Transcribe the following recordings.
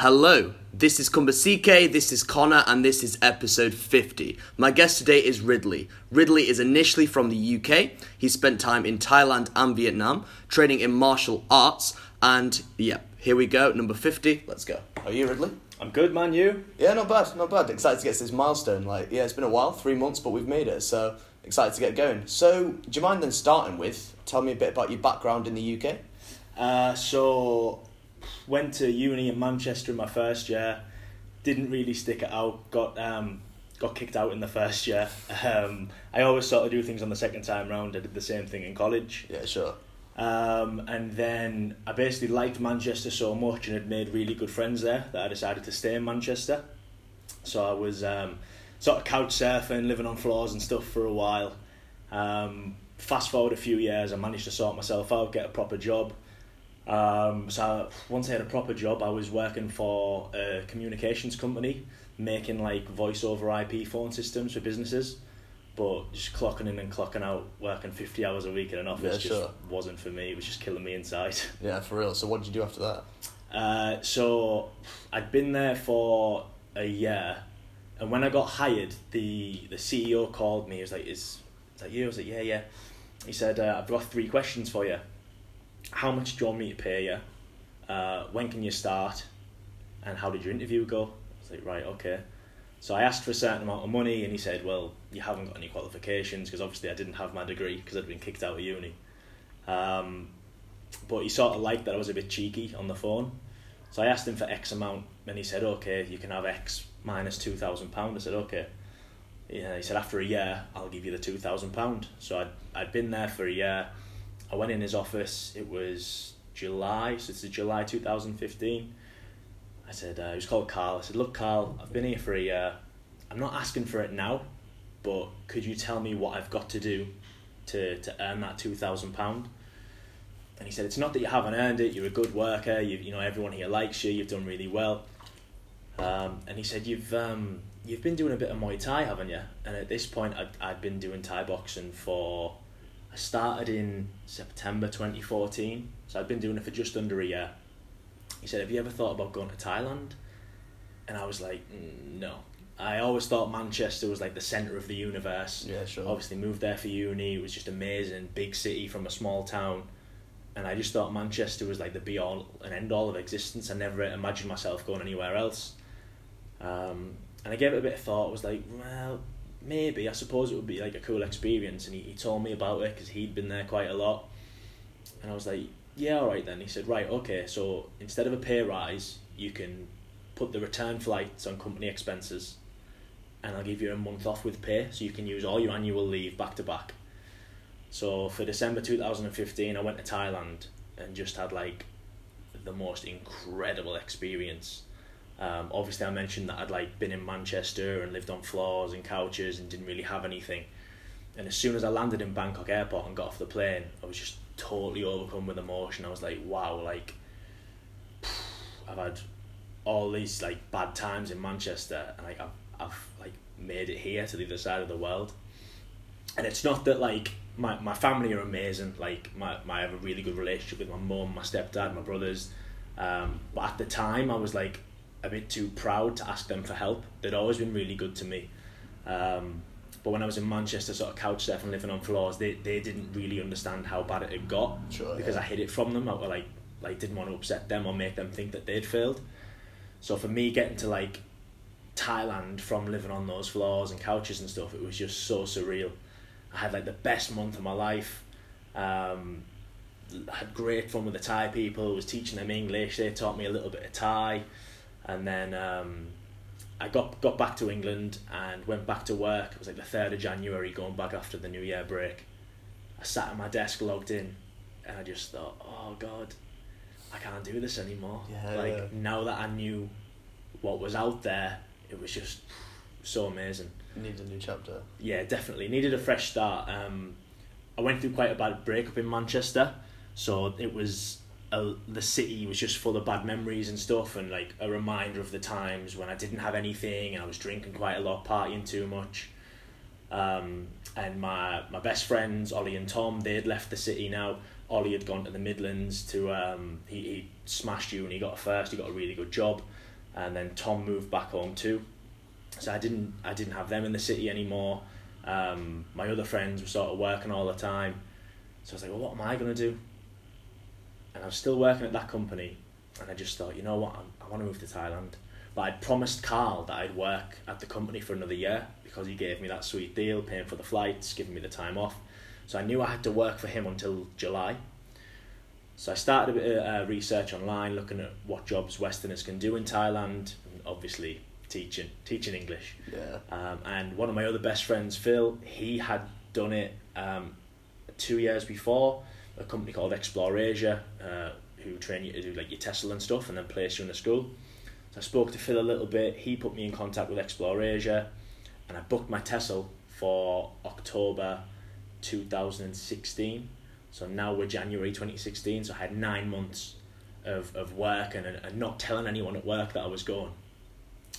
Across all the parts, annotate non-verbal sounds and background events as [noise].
Hello, this is Kumba CK, this is Connor, and this is episode 50. My guest today is Ridley. Ridley is initially from the UK. He spent time in Thailand and Vietnam, training in martial arts, and yeah, here we go, number 50. Let's go. Are you Ridley? I'm good, man. You? Yeah, not bad, not bad. Excited to get to this milestone. Like, yeah, it's been a while, three months, but we've made it, so excited to get going. So, do you mind then starting with, tell me a bit about your background in the UK? Uh, so, went to uni in Manchester in my first year. Didn't really stick it out. Got um, got kicked out in the first year. Um, I always sort of do things on the second time round. I did the same thing in college. Yeah, sure. Um, and then I basically liked Manchester so much and had made really good friends there that I decided to stay in Manchester. So I was um, sort of couch surfing, living on floors and stuff for a while. Um, fast forward a few years, I managed to sort myself out, get a proper job. Um, so once I had a proper job, I was working for a communications company, making like voice over IP phone systems for businesses. But just clocking in and clocking out, working fifty hours a week in an office Yeah, just sure. wasn't for me. It was just killing me inside. [laughs] Yeah, for real. So, what did you do after that? Uh, so I'd been there for a year, and when I got hired, the the CEO called me. He was like, "Is is that you?" I was like, "Yeah, yeah." He said, uh, "I've got three questions for you. How much do you want me to pay you? Uh, when can you start? And how did your interview go?" I was like, "Right, okay." So I asked for a certain amount of money, and he said, "Well, you haven't got any qualifications because obviously I didn't have my degree because I'd been kicked out of uni." Um, but he sort of liked that I was a bit cheeky on the phone. So I asked him for X amount, and he said, "Okay, you can have X minus £2,000. I said, "Okay." Yeah, he said, "After a year, I'll give you the £2,000. So I'd I'd been there for a year. I went in his office. It was July, so it's July two thousand fifteen. I said, uh, he was called Carl. I said, "Look, Carl, I've been here for a year. I'm not asking for it now, but could you tell me what I've got to do to to earn that two thousand pound? And he said, "It's not that you haven't earned it. You're a good worker. You you know everyone here likes you. You've done really well." Um, and he said, "You've um, you've been doing a bit of Muay Thai, haven't you?" And at this point, I'd, I'd been doing Thai boxing for. I started in September twenty fourteen, so I'd been doing it for just under a year. He said, "Have you ever thought about going to Thailand?" And I was like, "Mm, "No." I always thought Manchester was like the center of the universe Yeah, sure. obviously moved there for uni. It was just amazing, big city from a small town, and I just thought Manchester was like the be all and end all of existence. I never imagined myself going anywhere else. Um, and I gave it a bit of thought. Was like, well, maybe I suppose it would be like a cool experience. And he, he told me about it because he'd been there quite a lot, and I was like, yeah, all right then. He said, right, okay. So instead of a pay rise, you can put the return flights on company expenses and I'll give you a month off with pay so you can use all your annual leave back to back. So for December 2015, I went to Thailand and just had like the most incredible experience. Um, obviously, I mentioned that I'd like been in Manchester and lived on floors and couches and didn't really have anything. And as soon as I landed in Bangkok airport and got off the plane, I was just totally overcome with emotion. I was like, wow, like [sighs] I've had all these like bad times in Manchester, and like I've I've like made it here to the other side of the world. And it's not that like my, my family are amazing. Like my, my I have a really good relationship with my mum, my stepdad, my brothers. Um, but at the time, I was like a bit too proud to ask them for help. They'd always been really good to me. Um, but when I was in Manchester, sort of couch surfing, living on floors, they, they didn't really understand how bad it had got Sure, because yeah. I hid it from them. I like like didn't want to upset them or make them think that they'd failed. So for me, getting to like Thailand from living on those floors and couches and stuff, it was just so surreal. I had like the best month of my life. Um, I had great fun with the Thai people. Was teaching them English. They taught me a little bit of Thai, and then um, I got got back to England and went back to work. It was like the third of January, going back after the New Year break. I sat at my desk, logged in, and I just thought, oh God, I can't do this anymore. Yeah, like now that I knew what was out there, it was just so amazing. Needed a new chapter. Yeah, definitely needed a fresh start. Um, I went through quite a bad breakup in Manchester, so it was a, the city was just full of bad memories and stuff, and like a reminder of the times when I didn't have anything and I was drinking quite a lot, partying too much. Um, and my my best friends Ollie and Tom, they'd left the city now. Ollie had gone to the Midlands to um, he, he smashed uni, he got a first, he got a really good job. and then Tom moved back home too. So I didn't I didn't have them in the city anymore. Um, my other friends were sort of working all the time, so I was like, well, what am I gonna do? And I was still working at that company, and I just thought, you know what, I'm, I want to move to Thailand. But I'd promised Carl that I'd work at the company for another year because he gave me that sweet deal, paying for the flights, giving me the time off. So I knew I had to work for him until July. So I started a bit of uh, research online, looking at what jobs Westerners can do in Thailand, and obviously teaching, teaching English. Yeah. Um, and one of my other best friends, Phil, he had done it um, two years before. A company called Xplore Asia, uh, who train you to do like your TESOL and stuff, and then place you in a school. So I spoke to Phil a little bit. He put me in contact with Xplore Asia, and I booked my TESOL for October 2016. So now we're January 2016. So I had nine months of, of work and, and not telling anyone at work that I was going.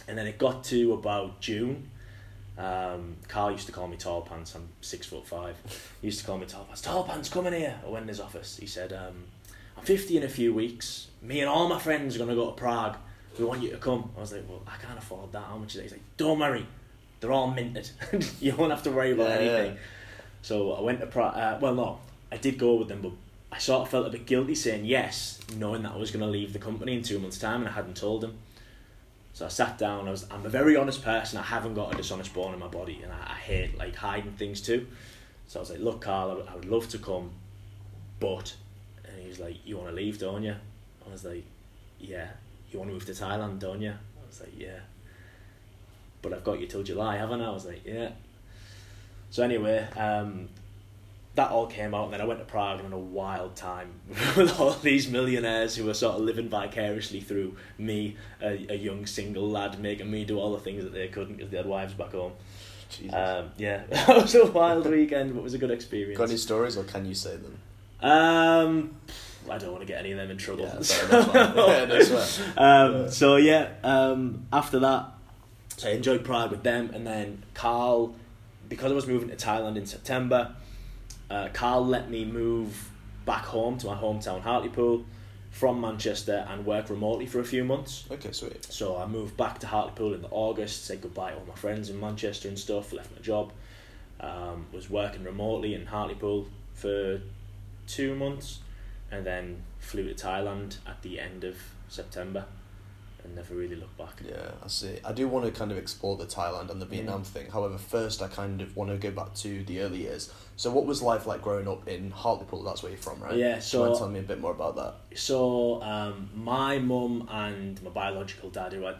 And then it got to about June. Um, Carl used to call me Tall Pants. I'm six foot five. He used to call me Tall Pants. Tall Pants, come in here. I went in his office. He said, um, "I'm 50 in a few weeks. Me and all my friends are gonna go to Prague. We want you to come." I was like, "Well, I can't afford that. How much is it?" He's like, "Don't worry. They're all minted. [laughs] you won't have to worry about Yeah, anything." yeah. So I went to Prague. Uh, well, no, I did go with them, but I sort of felt a bit guilty saying yes, knowing that I was going to leave the company in two months' time, and I hadn't told them. So I sat down. I was. I'm a very honest person. I haven't got a dishonest bone in my body, and I, I hate like hiding things too. So I was like, "Look, Carl, I would, would love to come, but," and he was like, "You want to leave, don't you?" I was like, "Yeah." You want to move to Thailand, don't you? I was like, "Yeah." But I've got you till July, haven't I? I was like, "Yeah." So anyway, um, that all came out, and then I went to Prague and had a wild time [laughs] with all these millionaires who were sort of living vicariously through me, a, a young single lad, making me do all the things that they couldn't because they had wives back home. Jesus. Um, yeah, [laughs] that was a wild weekend, but it was a good experience. Got any stories, or can you say them? Um, I don't want to get any of them in trouble. Yeah, [laughs] fair enough, man. Yeah, no swear. um, Yeah. So yeah, um, after that, so I enjoyed Prague with them, and then Carl, because I was moving to Thailand in September, uh, Carl let me move back home to my hometown Hartlepool from Manchester and work remotely for a few months. Okay, sweet. So I moved back to Hartlepool in the August, said goodbye to all my friends in Manchester and stuff, left my job, um, was working remotely in Hartlepool for two months, and then flew to Thailand at the end of September, and never really looked back. Yeah, I see. I do want to kind of explore the Thailand and the Vietnam Mm. thing. However, first I kind of want to go back to the early years. So, what was life like growing up in Hartlepool? That's where you're from, right? Yeah, you so- mind telling me a bit more about that? So um, my mum and my biological dad, who I,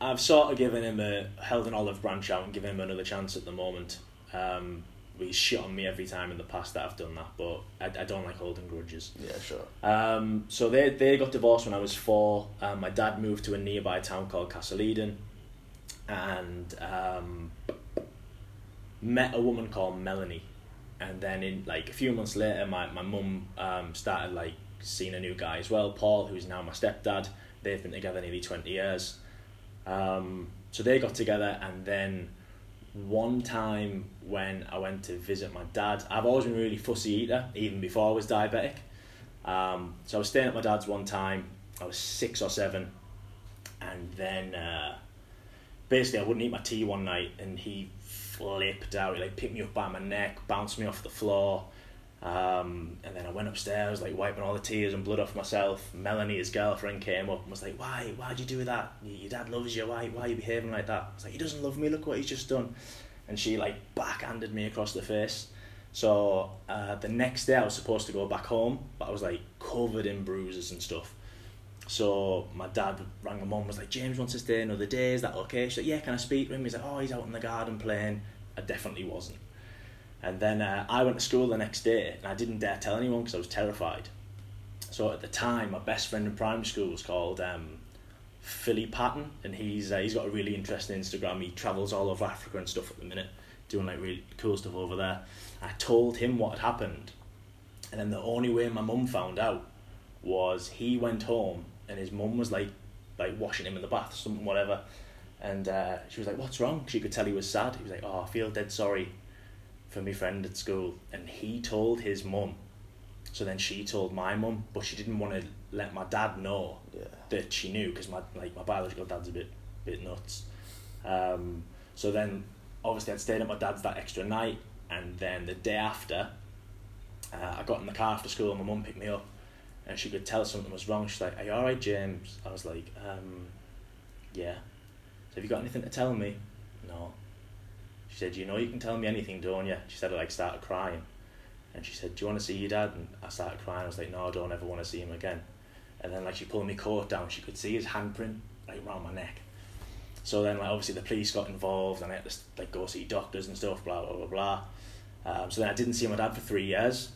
I've sort of given him a held an olive branch out and given him another chance at the moment. Um, he's shit on me every time in the past that I've done that, but I, I don't like holding grudges. Yeah, sure. Um, so they they got divorced when I was four. Um, my dad moved to a nearby town called Castle Eden, and um, met a woman called Melanie. And then in like a few months later, my my mum um, started like seeing a new guy as well, Paul, who's now my stepdad. They've been together nearly twenty years. Um, so they got together, and then one time when I went to visit my dad, I've always been a really fussy eater, even before I was diabetic. Um, so I was staying at my dad's one time. I was six or seven, and then uh, basically I wouldn't eat my tea one night, and he flipped out. He like picked me up by my neck, bounced me off the floor, um, and then I went upstairs like wiping all the tears and blood off myself. Melanie, his girlfriend, came up and was like, "Why? Why'd you do that? Your dad loves you. Why? Why are you behaving like that?" I was like, "He doesn't love me. Look what he's just done." And she like backhanded me across the face. So uh, the next day I was supposed to go back home, but I was like covered in bruises and stuff. So my dad rang my mum was like, James wants to stay another day, is that okay? She's like, Yeah, can I speak to him? He's like, Oh, he's out in the garden playing. I definitely wasn't. And then uh, I went to school the next day and I didn't dare tell anyone because I was terrified. So at the time, my best friend in primary school was called um, Philly Patton, and he's uh, he's got a really interesting Instagram. He travels all over Africa and stuff at the minute, doing like really cool stuff over there. I told him what had happened, and then the only way my mum found out was he went home and his mum was like like washing him in the bath, something whatever, and uh, she was like, "What's wrong?" She could tell he was sad. He was like, "Oh, I feel dead sorry for my friend at school," and he told his mum. So then she told my mum, but she didn't want to let my dad know Yeah. that she knew because my like my biological dad's a bit bit nuts. Um, so then obviously I'd stayed at my dad's that extra night, and then the day after, uh, I got in the car after school. and My mum picked me up, and she could tell something was wrong. She's like, "Are you all right, James?" I was like, um, "Yeah." So have you got anything to tell me? Said, "You know you can tell me anything, don't you?" She said I like started crying, and she said, "Do you want to see your dad?" And I started crying. I was like, "No, I don't ever want to see him again." And then like she pulled my coat down, she could see his handprint like around my neck. So then like obviously the police got involved, and I had to like go see doctors and stuff, blah blah blah blah. Um, so then I didn't see my dad for three years.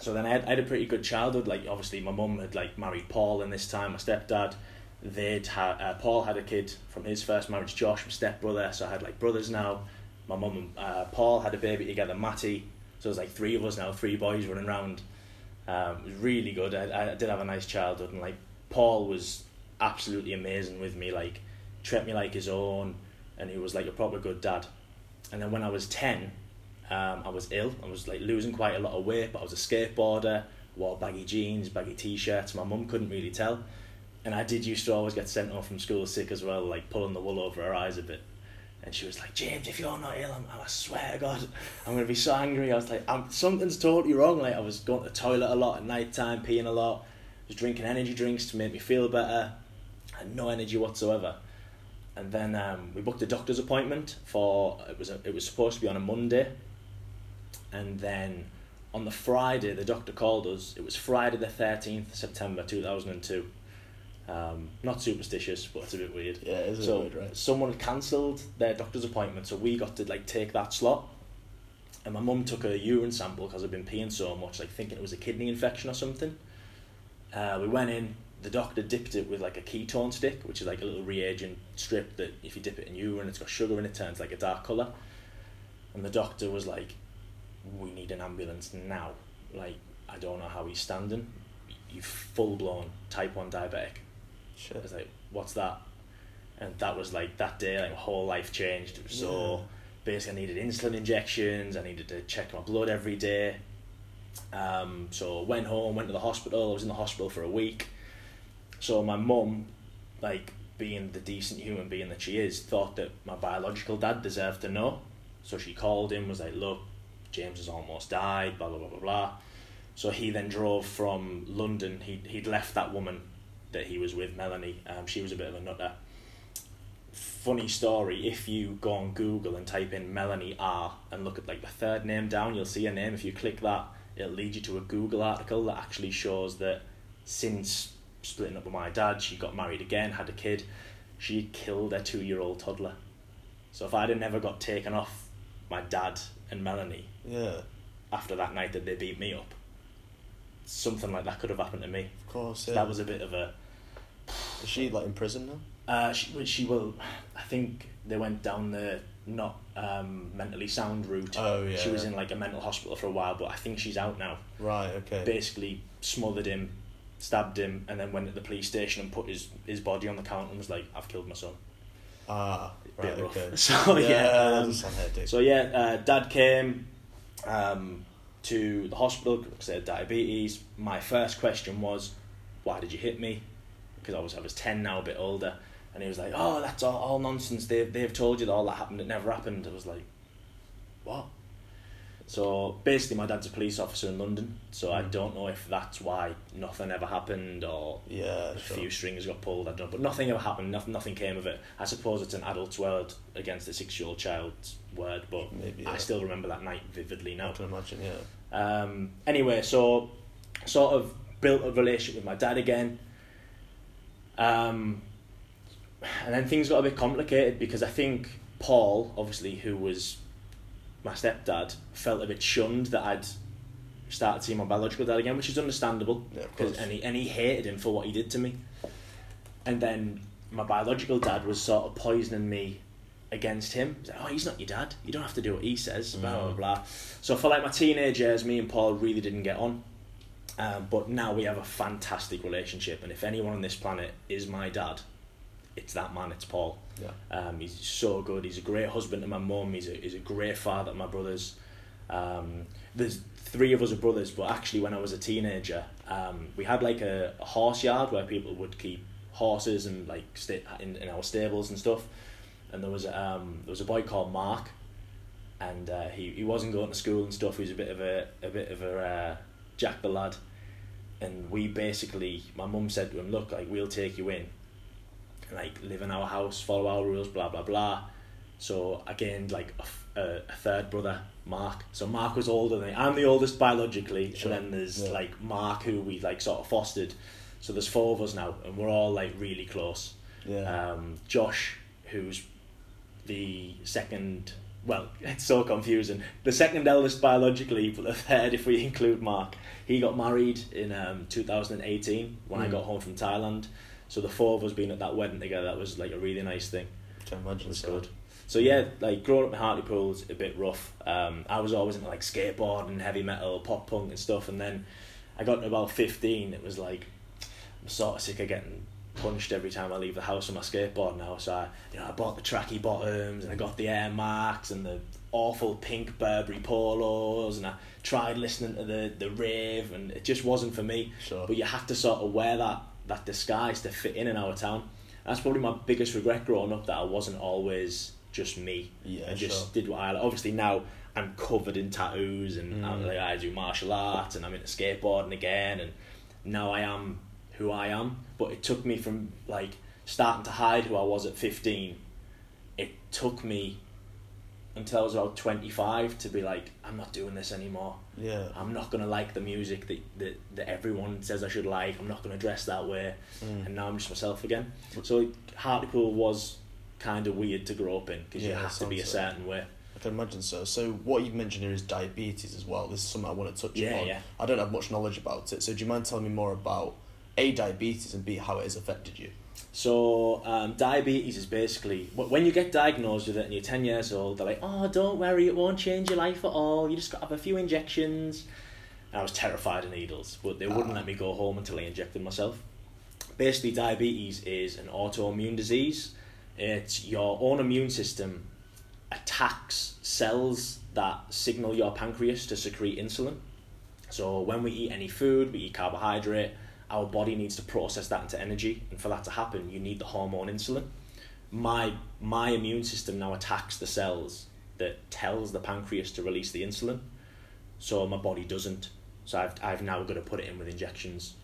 So then I had, I had a pretty good childhood. Like obviously my mum had like married Paul in this time. My stepdad, they'd had uh, Paul had a kid from his first marriage, Josh, my stepbrother. So I had like brothers now. My mum and uh, Paul had a baby together, Matty. So there's like three of us now, three boys running around. Um, it was really good. I, I did have a nice childhood, and like Paul was absolutely amazing with me. Like treated me like his own, and he was like a proper good dad. And then when I was ten, um, I was ill. I was like losing quite a lot of weight, but I was a skateboarder, wore baggy jeans, baggy t-shirts. My mum couldn't really tell, and I did used to always get sent home from school sick as well, like pulling the wool over her eyes a bit. And she was like, James, if you're not ill, I'm, I swear to God, I'm gonna be so angry. I was like, something's totally wrong. Like I was going to the toilet a lot at night time, peeing a lot, was drinking energy drinks to make me feel better. had no energy whatsoever. And then um, we booked a doctor's appointment for it was a, it was supposed to be on a Monday. And then on the Friday, the doctor called us. It was Friday the thirteenth September two thousand and two. Um, not superstitious, but it's a bit weird. Yeah, it is a so bit weird, right? someone had cancelled their doctor's appointment, so we got to like take that slot. And my mum took a urine sample because I'd been peeing so much, like thinking it was a kidney infection or something. Uh, we went in. The doctor dipped it with like a ketone stick, which is like a little reagent strip that if you dip it in urine, it's got sugar in it, turns like a dark color. And the doctor was like, "We need an ambulance now. Like I don't know how he's standing. You full blown type one diabetic." I Shit. was like, "What's that?" And that was like that day, like my whole life changed. So Yeah. basically, I needed insulin injections. I needed to check my blood every day. Um, so went home, went to the hospital. I was in the hospital for a week. So my mum, like being the decent human being that she is, thought that my biological dad deserved to know. So she called him, was like, "Look, James has almost died." Blah blah blah blah blah. So he then drove from London. He he'd left that woman that he was with, Melanie. Um, she was a bit of a nutter. Funny story. If you go on Google and type in Melanie R and look at like the third name down, you'll see her name. If you click that, it'll lead you to a Google article that actually shows that since splitting up with my dad, she got married again, had a kid. She killed a two-year-old toddler. So if I'd have never got taken off my dad and Melanie Yeah, after that night that they beat me up, something like that could have happened to me. of course. Yeah. that was a bit of a. Is she like in prison now? Uh, she, she will. I think they went down the not um, mentally sound route. Oh, yeah, She was yeah. in like a mental hospital for a while, but I think she's out now. Right. Okay. Basically, smothered him, stabbed him, and then went to the police station and put his his body on the counter and was like, "I've killed my son." Ah. Right. Okay. [laughs] So yeah. that um. So yeah, uh, dad came um, to the hospital because they had diabetes. My first question was, "Why did you hit me?" Because I was I was ten now, a bit older, and he was like, "Oh, that's all, all nonsense. They've they've told you that all that happened. It never happened." I was like, "What?" So basically, my dad's a police officer in London, so I Mm. don't know if that's why nothing ever happened or yeah. a Sure. few strings got pulled. I don't know, but nothing ever happened. Nothing, nothing came of it. I suppose it's an adult's word against a six-year-old child's word, but Maybe, I still remember that night vividly I now. can imagine. Yeah. Um, anyway, so sort of built a relationship with my dad again. Um, and then things got a bit complicated because I think Paul, obviously, who was my stepdad, felt a bit shunned that I'd started seeing my biological dad again, which is understandable. Yeah, of 'cause- and he and he hated him for what he did to me. And then my biological dad was sort of poisoning me against him. He's like, "Oh, he's not your dad. You don't have to do what he says." Blah blah Mm. blah. So for like my teenage years, me and Paul really didn't get on. Um, but now we have a fantastic relationship, and if anyone on this planet is my dad, it's that man. It's Paul. Yeah. Um, he's so good. He's a great husband to my mum. He's a, he's a great father to my brothers. Um, there's three of us are brothers, but actually, when I was a teenager, um, we had like a, a horse yard where people would keep horses and like sta- in, in our stables and stuff. And there was um, there was a boy called Mark, and uh, he he wasn't going to school and stuff. He was a bit of a a bit of a uh, Jack the lad, and we basically my mum said to him, "Look, like we'll take you in, like live in our house, follow our rules, blah blah blah." So I gained like a third brother, Mark. So Mark was older than me. I'm the oldest biologically, Sure. and then there's Yeah. like Mark who we like sort of fostered. So there's four of us now, and we're all like really close. Yeah. Um, Josh, who's the second. Well, [laughs] it's so confusing. The second eldest biologically, but the third if we include Mark. He got married in um, 2018 when I Mm. got home from Thailand. So the four of us being at that wedding together, that was like a really nice thing. Can imagine It was so. good. So yeah, like growing up in Hartlepool is a bit rough. Um, I was always into like skateboard and heavy metal, pop punk and stuff, and then I got to about fifteen. It was like I'm sort of sick of getting punched every time I leave the house on my skateboard now. So I, you know, I bought the tracky bottoms and I got the Air Max and the awful pink Burberry polos, and I tried listening to the the rave, and it just wasn't for me. Sure. But you have to sort of wear that that disguise to fit in in our town. That's probably my biggest regret growing up that I wasn't always just me. Yeah, I just sure. did what I like. Obviously now I'm covered in tattoos and I, Mm. like, I do martial arts and I'm into skateboarding again and now I am who I am. But it took me from like starting to hide who I was at 15. It took me until I was about 25 to be like I'm not doing this anymore. Yeah. I'm not gonna like the music that, that, that everyone says I should like. I'm not gonna dress that way, Mm. and now I'm just myself again. So Hartlepool was kind of weird to grow up in because you Yeah, have to be a sounds like- certain way. I can imagine so. So what you've mentioned here is diabetes as well. This is something I want to touch Yeah, upon. yeah. I don't have much knowledge about it. So do you mind telling me more about A diabetes and B how it has affected you? So um, diabetes is basically when you get diagnosed with it and you're ten years old. They're like, "Oh, don't worry, it won't change your life at all. You just got to have a few injections." And I was terrified of needles, but they wouldn't Ah. let me go home until I injected myself. Basically, diabetes is an autoimmune disease. It's your own immune system attacks cells that signal your pancreas to secrete insulin. So when we eat any food, we eat carbohydrate, our body needs to process that into energy, and for that to happen, you need the hormone insulin. My my immune system now attacks the cells that tells the pancreas to release the insulin, so my body doesn't. So I've I've now got to put it in with injections.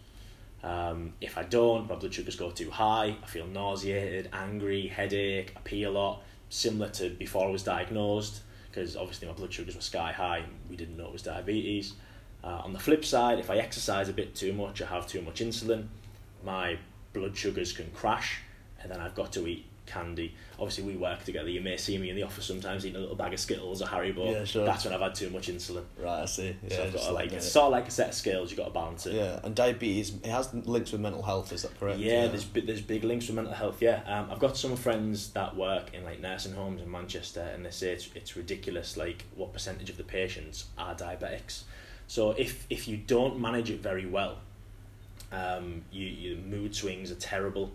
Um, if I don't, my blood sugars go too high. I feel nauseated, angry, headache. I pee a lot, similar to before I was diagnosed, because obviously my blood sugars were sky high. and We didn't know it was diabetes. Uh, on the flip side, if I exercise a bit too much, I have too much insulin, my blood sugars can crash, and then I've got to eat candy. Obviously, we work together. You may see me in the office sometimes eating a little bag of Skittles or Haribo. Yeah, sure. That's when I've had too much insulin. Right, I see. Yeah, so I've got to like looking it's sort of like a set of scales. You've got to balance it. Yeah, and diabetes it has links with mental health. Is that correct? Yeah, there's bi- there's big links with mental health. Yeah, um, I've got some friends that work in like nursing homes in Manchester, and they say it's it's ridiculous. Like what percentage of the patients are diabetics? So if if you don't manage it very well, um, you your mood swings are terrible.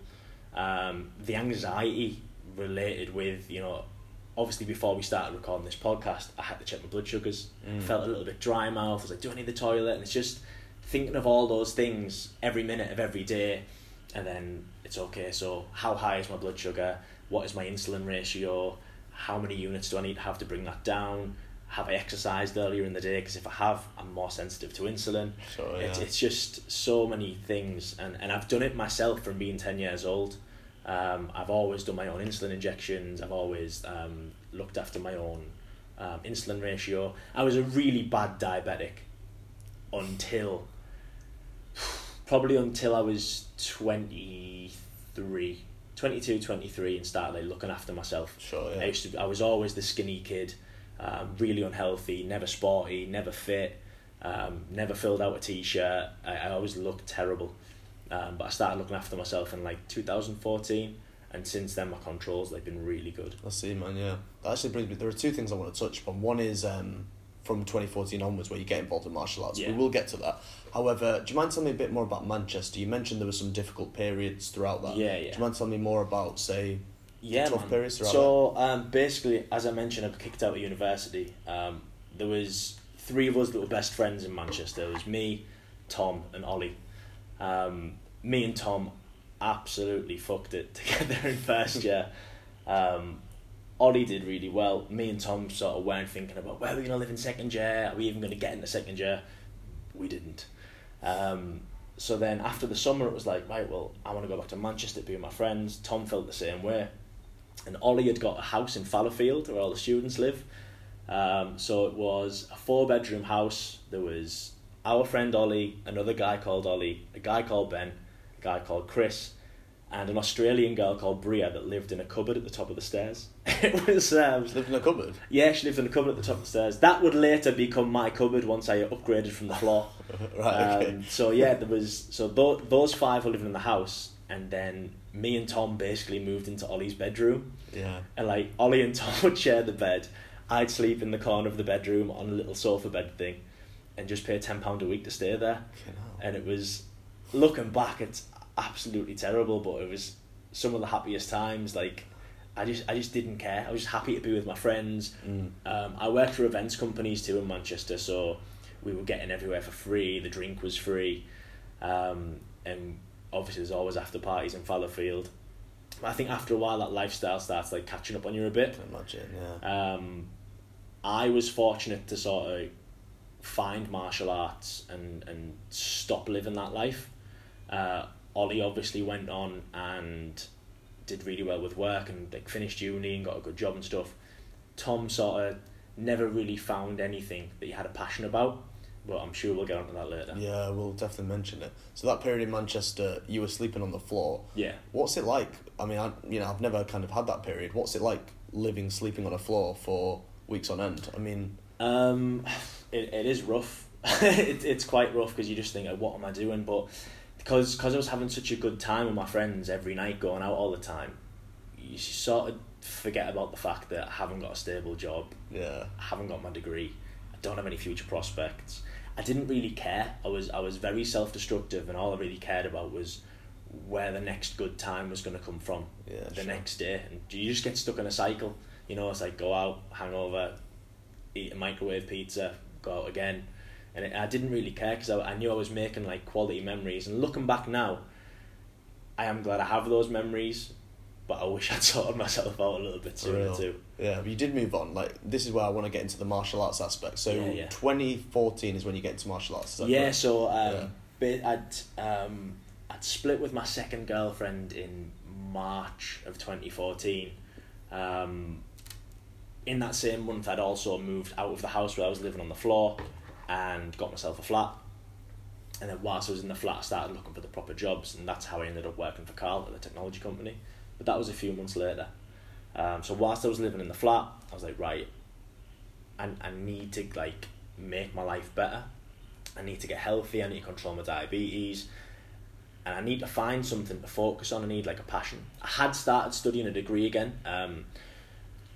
Um, the anxiety related with you know. Obviously, before we started recording this podcast, I had to check my blood sugars. Mm. Felt a little bit dry mouth. I was like, "Do I need the toilet?" And it's just thinking of all those things every minute of every day and then it's okay so how high is my blood sugar what is my insulin ratio how many units do i need to have to bring that down have i exercised earlier in the day because if i have i'm more sensitive to insulin Sure, it's, yeah. it's just so many things and, and i've done it myself from being 10 years old um, i've always done my own insulin injections i've always um, looked after my own um, insulin ratio i was a really bad diabetic until probably until I was 23, 22, 23 and started like looking after myself. Sure, yeah. I used to I was always the skinny kid, um, really unhealthy, never sporty, never fit, um, never filled out a t-shirt. I, I always looked terrible. Um, but I started looking after myself in like 2014 and since then my controls they've been really good. I see, man. Yeah, that actually brings me. There are two things I want to touch upon. One is um, from twenty fourteen onwards, where you get involved in martial arts. Yeah. We will get to that. However, do you mind telling me a bit more about Manchester? You mentioned there were some difficult periods throughout that. Yeah, yeah. Do you mind telling me more about, say, yeah, periods throughout So um, basically, as I mentioned, I got kicked out of university. Um, there was three of us that were best friends in Manchester. It was me, Tom, and Ollie. Um, me and Tom absolutely fucked it [laughs] together in first year. Um, Ollie did really well. Me and Tom sort of weren't thinking about where are we going to live in second year. Are we even going to get into second year? We didn't. Um, so then after the summer, it was like, right, well, I want to go back to Manchester to be with my friends. Tom felt the same way. And Ollie had got a house in Fallowfield where all the students live. Um, so it was a four bedroom house. There was our friend Ollie, another guy called Ollie, a guy called Ben, a guy called Chris, and an Australian girl called Bria that lived in a cupboard at the top of the stairs. [laughs] it was um, lived in a cupboard. Yeah, she lived in a cupboard at the top of the stairs. That would later become my cupboard once I upgraded from the floor. [laughs] right. Okay. Um, so yeah, there was so th- those five were living in the house, and then me and Tom basically moved into Ollie's bedroom. Yeah. And like Ollie and Tom [laughs] would share the bed. I'd sleep in the corner of the bedroom on a little sofa bed thing, and just pay ten pound a week to stay there. And it was, looking back, it's absolutely terrible, but it was some of the happiest times. Like, I just I just didn't care. I was just happy to be with my friends. Mm. Um, I worked for events companies too in Manchester, so we were getting everywhere for free. The drink was free, um, and obviously there's always after parties in Fallowfield. I think after a while that lifestyle starts like catching up on you a bit. Can imagine, yeah. Um, I was fortunate to sort of find martial arts and, and stop living that life. Uh, Ollie obviously went on and did really well with work and like finished uni and got a good job and stuff. Tom sort of never really found anything that he had a passion about, but I'm sure we'll get onto that later. Yeah, we'll definitely mention it. So that period in Manchester, you were sleeping on the floor. Yeah. What's it like? I mean, I you know I've never kind of had that period. What's it like living sleeping on a floor for weeks on end? I mean, Um, it, it is rough. [laughs] it, it's quite rough because you just think, like, what am I doing? But because cause I was having such a good time with my friends every night, going out all the time, you sort of forget about the fact that I haven't got a stable job, yeah, I haven't got my degree, I don't have any future prospects. I didn't really care. I was I was very self destructive, and all I really cared about was where the next good time was going to come from yeah. the sure. next day, and you just get stuck in a cycle. You know, it's like go out, hangover, eat a microwave pizza, go out again, and it, I didn't really care because I, I knew I was making like quality memories. And looking back now, I am glad I have those memories, but I wish I'd [laughs] sorted myself out a little bit sooner too. Yeah, but you did move on. Like this is where I want to get into the martial arts aspect. So Yeah, yeah. 2014 is when you get into martial arts. Yeah, correct? so um, Yeah. I'd um, I'd split with my second girlfriend in March of twenty fourteen. Um, in that same month, I'd also moved out of the house where I was living on the floor, and got myself a flat. And then whilst I was in the flat, I started looking for the proper jobs, and that's how I ended up working for Carl at the technology company. But that was a few months later. Um, so whilst I was living in the flat, I was like, right, I, I need to like make my life better. I need to get healthy. I need to control my diabetes, and I need to find something to focus on. I need like a passion. I had started studying a degree again. Um,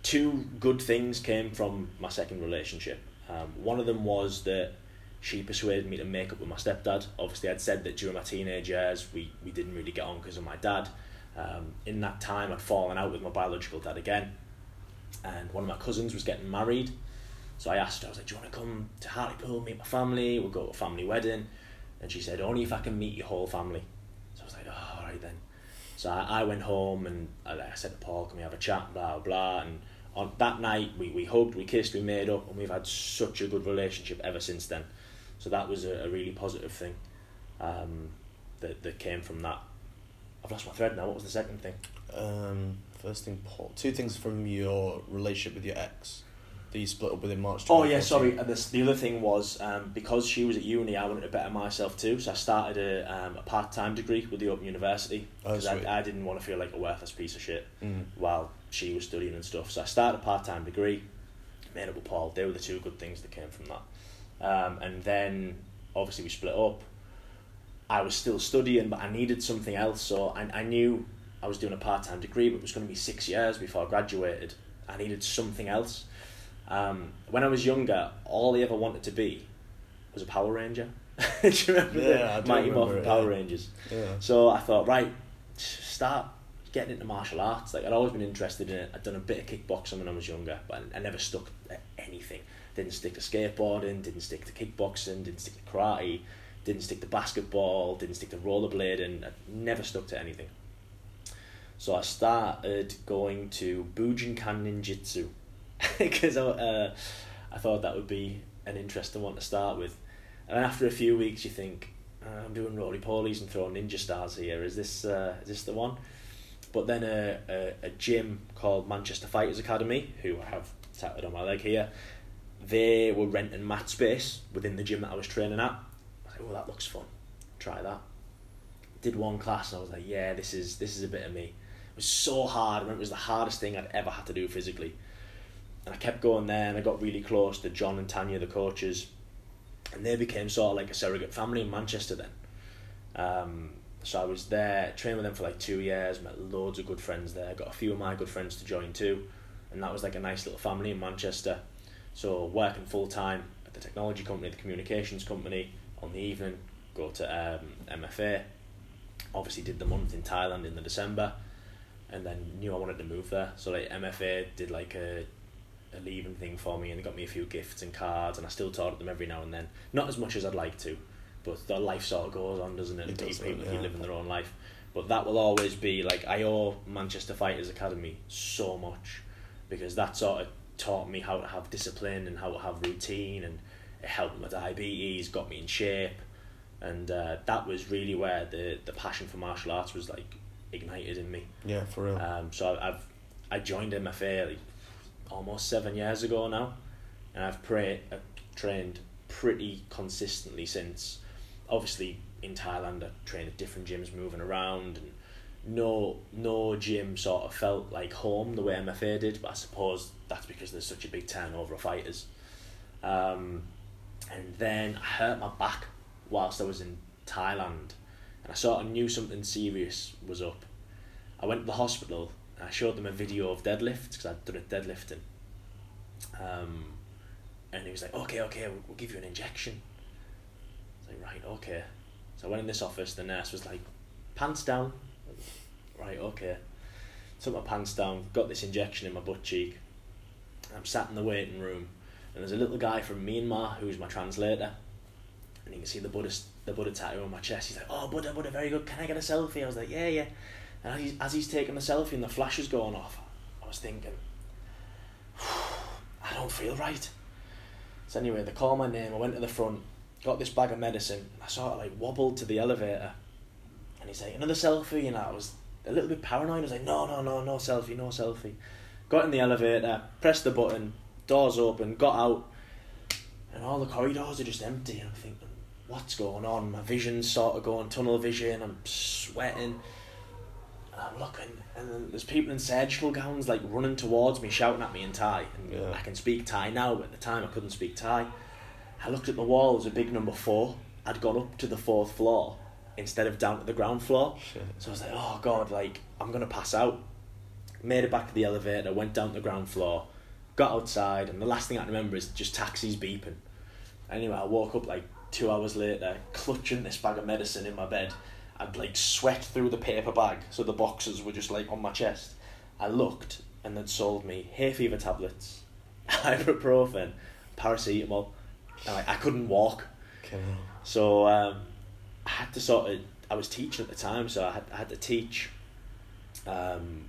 two good things came from my second relationship. Um, one of them was that she persuaded me to make up with my stepdad. Obviously, I'd said that during my teenage years we, we didn't really get on because of my dad. Um, in that time, I'd fallen out with my biological dad again, and one of my cousins was getting married. So I asked her, I was like, Do you want to come to Hartlepool, meet my family? We'll go to a family wedding. And she said, Only if I can meet your whole family. So I was like, Oh, all right then. So I, I went home and I, I said to Paul, Can we have a chat? Blah, blah. And on that night, we, we hugged, we kissed, we made up, and we've had such a good relationship ever since then. So that was a, a really positive thing um, that, that came from that. I've lost my thread now. What was the second thing? Um, first thing, Paul. Two things from your relationship with your ex that you split up with in March. Oh yeah, sorry. And this, the other thing was um, because she was at uni, I wanted to better myself too. So I started a, um, a part time degree with the Open University Oh, because sweet. I, I didn't want to feel like a worthless piece of shit Mm. while she was studying and stuff. So I started a part time degree, made up with Paul. They were the two good things that came from that. Um, and then obviously we split up. I was still studying, but I needed something else. So I, I knew I was doing a part time degree, but it was going to be six years before I graduated. I needed something else. Um, when I was younger, all I ever wanted to be was a Power Ranger. [laughs] do you remember Yeah, the Mighty Morphin Power yeah. Rangers? Yeah. So I thought, right, start getting into martial arts. Like I'd always been interested in it. I'd done a bit of kickboxing when I was younger, but I never stuck at anything. Didn't stick to skateboarding. Didn't stick to kickboxing. Didn't stick to karate. Didn't stick to basketball, didn't stick to rollerblading, I never stuck to anything. So I started going to Bujinkan Ninjutsu [laughs] because I, uh, I thought that would be an interesting one to start with. And after a few weeks, you think, uh, I'm doing roly polies and throwing ninja stars here. Is this uh, is this the one? But then a, a, a gym called Manchester Fighters Academy, who I have tattooed on my leg here, they were renting mat space within the gym that I was training at. Oh, that looks fun. Try that. Did one class and I was like, yeah, this is this is a bit of me. It was so hard. Remember it was the hardest thing I'd ever had to do physically. And I kept going there and I got really close to John and Tanya, the coaches. And they became sort of like a surrogate family in Manchester then. Um, so I was there, trained with them for like two years, met loads of good friends there, got a few of my good friends to join too. And that was like a nice little family in Manchester. So working full time at the technology company, the communications company, on the evening, go to um, MFA. Obviously did the month in Thailand in the December and then knew I wanted to move there. So like MFA did like a a leaving thing for me and they got me a few gifts and cards and I still talk to them every now and then. Not as much as I'd like to, but the life sort of goes on, doesn't it? It does, people yeah. keep living their own life. But that will always be like I owe Manchester Fighters Academy so much because that sort of taught me how to have discipline and how to have routine and it helped my diabetes, got me in shape, and uh, that was really where the the passion for martial arts was like ignited in me. Yeah, for real. Um, so I've, I've I joined MFA like almost seven years ago now, and I've pray, uh, trained pretty consistently since. Obviously, in Thailand, I trained at different gyms, moving around, and no no gym sort of felt like home the way MFA did. But I suppose that's because there's such a big turnover of fighters. Um, and then I hurt my back whilst I was in Thailand, and I sort of knew something serious was up. I went to the hospital and I showed them a video of deadlifts because I'd done a deadlifting. Um, and he was like, okay, okay, we'll, we'll give you an injection. I was like, right, okay. So I went in this office, the nurse was like, pants down. Right, okay. Took my pants down, got this injection in my butt cheek. I'm sat in the waiting room, and there's a little guy from Myanmar who's my translator. And you can see the Buddha, the Buddha tattoo on my chest. He's like, oh, Buddha, Buddha, very good. Can I get a selfie? I was like, yeah, yeah. And as he's, as he's taking the selfie and the flash is going off, I was thinking, I don't feel right. So anyway, they called my name. I went to the front, got this bag of medicine. I sort of like wobbled to the elevator, and he's like, another selfie. And I was a little bit paranoid. I was like, no, no, no, no selfie, no selfie. Got in the elevator, pressed the button, doors open, got out, and all the corridors are just empty. And I'm thinking, what's going on? My vision's sort of going tunnel vision. I'm sweating. And I'm looking, and then there's people in surgical gowns like running towards me, shouting at me in Thai. And Yeah. I can speak Thai now, but at the time I couldn't speak Thai. I looked at the wall, there's a big number four. I'd gone up to the fourth floor instead of down to the ground floor. Shit. So I was like, oh god, like I'm gonna pass out. Made it back to the elevator, went down to the ground floor, got outside, and the last thing I can remember is just taxis beeping. Anyway, I woke up like two hours later, clutching this bag of medicine in my bed. I'd like sweat through the paper bag, so the boxes were just like on my chest. I looked, and they'd sold me hay fever tablets, [laughs] ibuprofen, paracetamol, and like, I couldn't walk. Okay. So um, I had to sort of. I was teaching at the time, so I had, I had to teach. Um,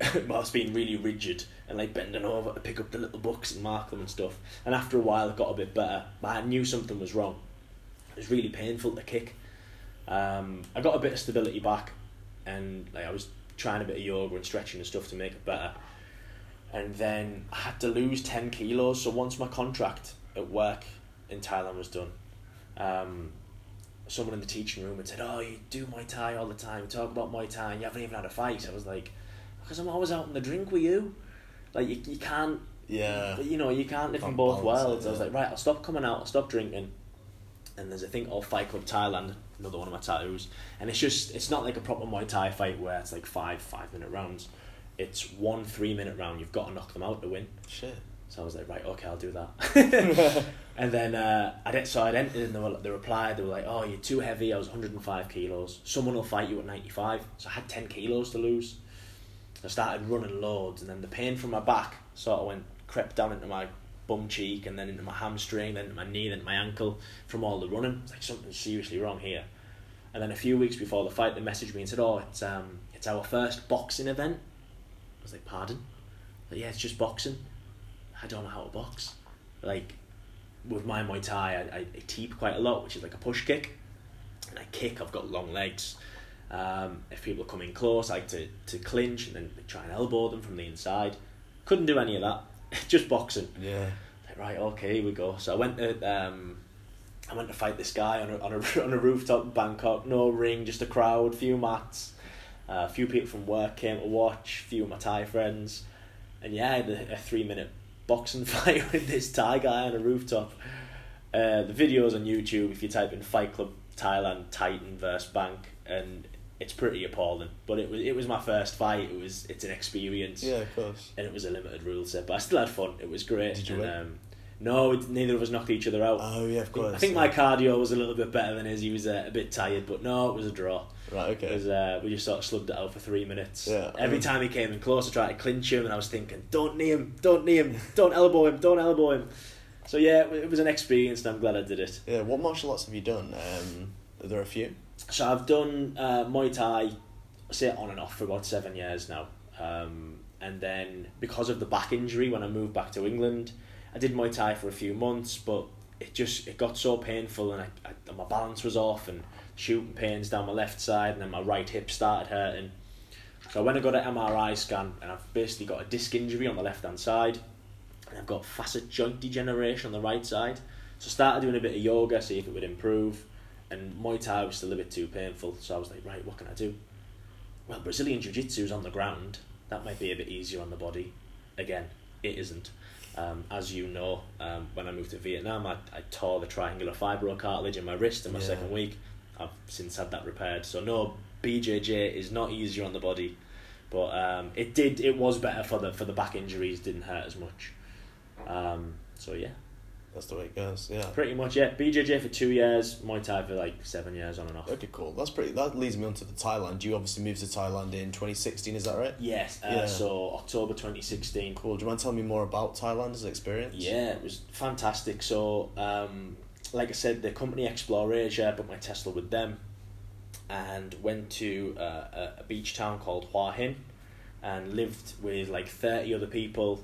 [coughs] whilst being really rigid and like bending over to pick up the little books and mark them and stuff. And after a while, it got a bit better. But I knew something was wrong. It was really painful to kick. Um, I got a bit of stability back, and like I was trying a bit of yoga and stretching and stuff to make it better. And then I had to lose ten kilos. So once my contract at work in Thailand was done, um, someone in the teaching room had said, "Oh, you do Muay Thai all the time. Talk about Muay Thai, and you haven't even had a fight." I was like, "Because I'm always out in the drink with you. Like you, you can't, Yeah. you know, you can't live in both balance it, worlds." I was yeah. like, "Right, I'll stop coming out. I'll stop drinking." And there's a thing called Fight Club Thailand, another one of my tattoos, and it's just it's not like a proper Muay Thai fight where it's like five five minute rounds. It's one three minute round. You've got to knock them out to win. Shit. So I was like, right, okay, I'll do that. [laughs] and then uh, I did, so I'd entered and they, were, they replied, they were like, oh, you're too heavy. I was 105 kilos. Someone will fight you at 95. So I had 10 kilos to lose. I started running loads, and then the pain from my back sort of went crept down into my bum cheek, and then into my hamstring, then into my knee, then into my ankle from all the running. It's like something seriously wrong here. And then a few weeks before the fight, they messaged me and said, "Oh, it's um, it's our first boxing event." I was like, "Pardon?" Like, yeah, it's just boxing. I don't know how to box. Like, with my Muay Thai, I, I, I teep quite a lot, which is like a push kick. And I kick, I've got long legs. Um, if people are coming close, I like to, to clinch and then try and elbow them from the inside. Couldn't do any of that. [laughs] just boxing. Yeah. Like, right, okay, here we go. So I went to um, I went to fight this guy on a on a [laughs] on a rooftop in Bangkok. No ring, just a crowd, few mats. Uh, a few people from work came to watch. Few of my Thai friends, and yeah, I had a, a three minute boxing [laughs] fight with this Thai guy on a rooftop. Uh, the videos on YouTube, if you type in Fight Club Thailand Titan versus Bank, and it's pretty appalling. But it was it was my first fight. It was it's an experience. Yeah, of course. And it was a limited rule set, but I still had fun. It was great. Did you and, win? Um, no, neither of us knocked each other out. Oh yeah, of course. I think my cardio was a little bit better than his. He was uh, a bit tired, but no, it was a draw. right. Okay. was, uh, we just sort of slugged it out for three minutes. Yeah. Every time he came in close, I tried to clinch him, and I was thinking, "Don't knee him, don't knee him, don't elbow him, don't elbow him." So yeah, it it was an experience, and I'm glad I did it. Yeah. What martial arts have you done? Um, are there a few? So I've done uh, Muay Thai, say on and off for about seven years now. Um, and then because of the back injury, when I moved back to England, I did Muay Thai for a few months, but it just it got so painful, and I, I my balance was off, and shooting pains down my left side, and then my right hip started hurting. So when I got an MRI scan, and I've basically got a disc injury on the left hand side, and I've got facet joint degeneration on the right side. So I started doing a bit of yoga, see if it would improve and Muay Thai was still a bit too painful. So I was like, right, what can I do? Well, Brazilian Jiu Jitsu is on the ground. That might be a bit easier on the body. Again, it isn't. Um, as you know, um, when I moved to Vietnam, I, I tore the triangular fibrocartilage in my wrist in my Yeah. second week. I've since had that repaired. So no, BJJ is not easier on the body, but um, it did. It was better for the for the back injuries. Didn't hurt as much. Um, so yeah, That's the way it goes. Yeah. pretty much yeah. BJJ for two years, Muay Thai for like seven years on and off. Okay, cool. That's pretty. That leads me on to the Thailand. You obviously moved to Thailand in 2016. Is that right? Yes, uh, Yeah. so October 2016. Cool. Do you mind telling me more about Thailand as an experience? Yeah, it was fantastic. So, um, like I said, the company Xplore Asia booked my TESOL with them and went to uh, a, a beach town called Hua Hin and lived with like 30 other people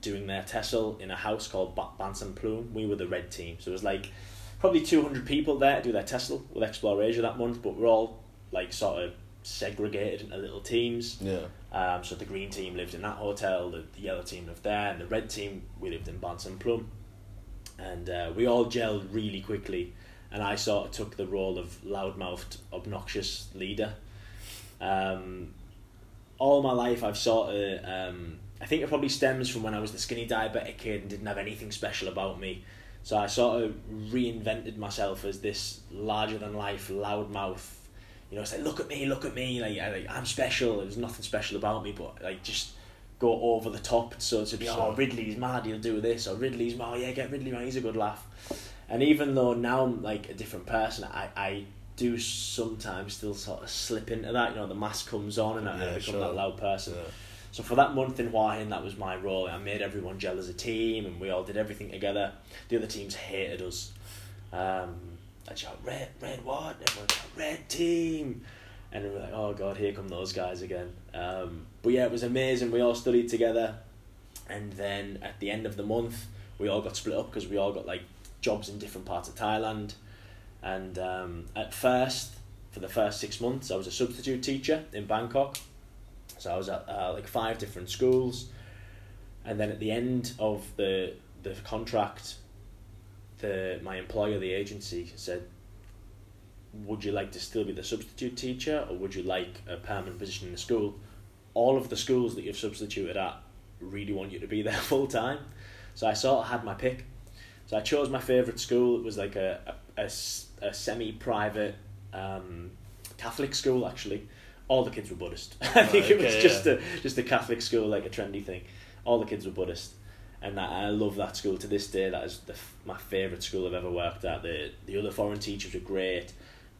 doing their TESOL in a house called ba- Bansan Plume. We were the red team. So it was like probably 200 people there to do their TESOL with Xplore Asia that month, but we're all like sort of segregated into little teams. Yeah. Um, so the green team lived in that hotel, the, the yellow team lived there, and the red team we lived in Bansan Plum. And uh, we all gelled really quickly, and I sort of took the role of loudmouthed, obnoxious leader. Um, all my life, I've sort of, um, I think it probably stems from when I was the skinny diabetic kid and didn't have anything special about me. So I sort of reinvented myself as this larger than life, loudmouth. You know, it's like look at me, look at me. Like, I, like I'm special. There's nothing special about me, but like just go over the top. So to be, oh, Ridley's mad, he'll do this, or Ridley's mad, oh, yeah, get Ridley, man, he's a good laugh. And even though now I'm like a different person, I, I do sometimes still sort of slip into that. You know, the mask comes on and I, I Yeah, become sure. that loud person. Yeah. So for that month in Hua Hin, that was my role. I made everyone gel as a team, and we all did everything together. The other teams hated us. Um, I'd shout red, red what? And everyone shout red team, and we were like, oh god, here come those guys again. Um, but yeah, it was amazing. We all studied together, and then at the end of the month, we all got split up because we all got like jobs in different parts of Thailand. And um, at first, for the first six months, I was a substitute teacher in Bangkok. So I was at uh, like five different schools, and then at the end of the the contract, the my employer, the agency, said, "Would you like to still be the substitute teacher, or would you like a permanent position in the school?" All of the schools that you've substituted at really want you to be [laughs] there full time, so I sort of had my pick. So I chose my favourite school. It was like a a a semi-private um, Catholic school, actually. All the kids were Buddhist. [laughs] I think it was okay, just yeah. a just a Catholic school, like a trendy thing. All the kids were Buddhist, and I, I love that school to this day. That is the, my favourite school I've ever worked at. The the other foreign teachers were great.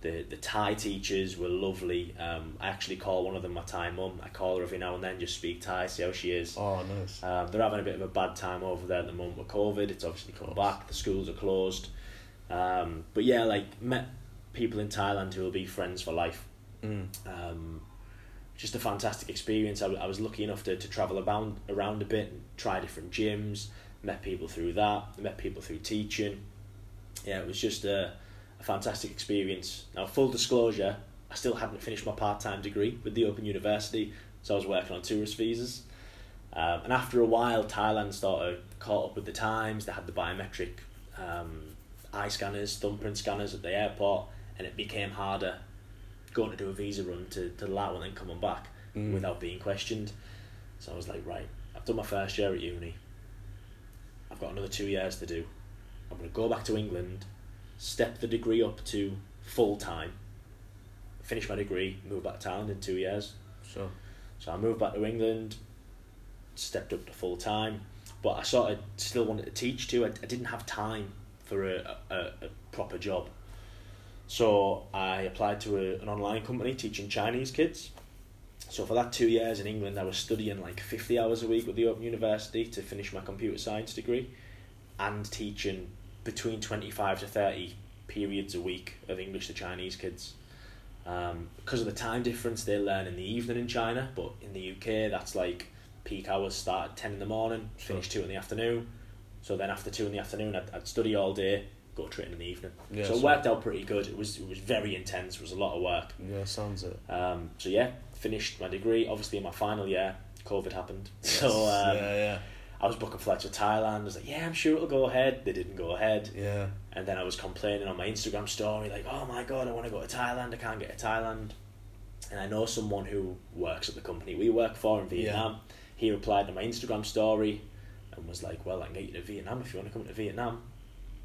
The the Thai teachers were lovely. Um, I actually call one of them my Thai mum. I call her every now and then, just speak Thai, see how she is. Oh, nice. Um, they're having a bit of a bad time over there at the moment with COVID. It's obviously come back. The schools are closed. Um, but yeah, like met people in Thailand who will be friends for life. Mm. Um, just a fantastic experience. I, I was lucky enough to, to travel around around a bit, and try different gyms, met people through that, met people through teaching. Yeah, it was just a, a fantastic experience. Now, full disclosure, I still hadn't finished my part time degree with the Open University, so I was working on tourist visas. Um, and after a while, Thailand started caught up with the times. They had the biometric um, eye scanners, thumbprint scanners at the airport, and it became harder going to do a visa run to, to Laos and then coming back Mm. without being questioned. So I was like, right, I've done my first year at uni. I've got another two years to do. I'm going to go back to England, step the degree up to full time, finish my degree, move back to Thailand in two years. Sure. So I moved back to England, stepped up to full time, but I sort of still wanted to teach too. I, I didn't have time for a, a, a proper job. So I applied to a, an online company teaching Chinese kids. So for that two years in England, I was studying like 50 hours a week with the Open University to finish my computer science degree and teaching between 25 to 30 periods a week of English to Chinese kids. Um, because of the time difference, they learn in the evening in China, but in the UK, that's like peak hours start at 10 in the morning, finish 2 in the afternoon. So then after 2 in the afternoon, I'd, I'd study all day, go training in the evening. Yeah, so it worked out pretty good. It was it was very intense, it was a lot of work. Yeah, sounds it. Um, so yeah, finished my degree. Obviously, in my final year, COVID happened. [laughs] So um, yeah, yeah, I was booking flights to Thailand. I was like, yeah, I'm sure it'll go ahead. They didn't go ahead. yeah. And then I was complaining on my Instagram story, like, oh my god, I want to go to Thailand, I can't get to Thailand. And I know someone who works at the company we work for in Vietnam. He replied to my Instagram story and was like, well, I can get you to Vietnam if you want to come to Vietnam.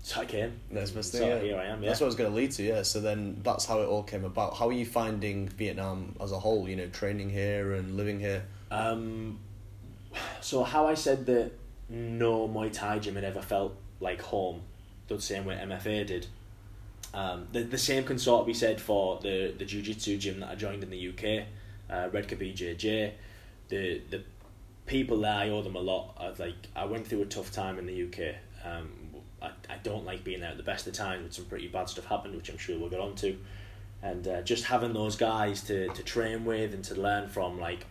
So I came. That's my so yeah. here I am, yeah. That's what I was going to lead to. Yeah. So then that's how it all came about. How are you finding Vietnam as a whole? You know, training here and living here. Um, so how I said that no Muay Thai gym had ever felt like home, the same way MFA did. Um, the the same can sort of be said for the the Jiu Jitsu gym that I joined in the UK, uh, Redcar BJJ. The the people there I owe them a lot. I've like I went through a tough time in the UK. Um, I, I don't like being there at the best of times, but some pretty bad stuff happened, which I'm sure we'll get on to. And uh, just having those guys to, to train with and to learn from, like,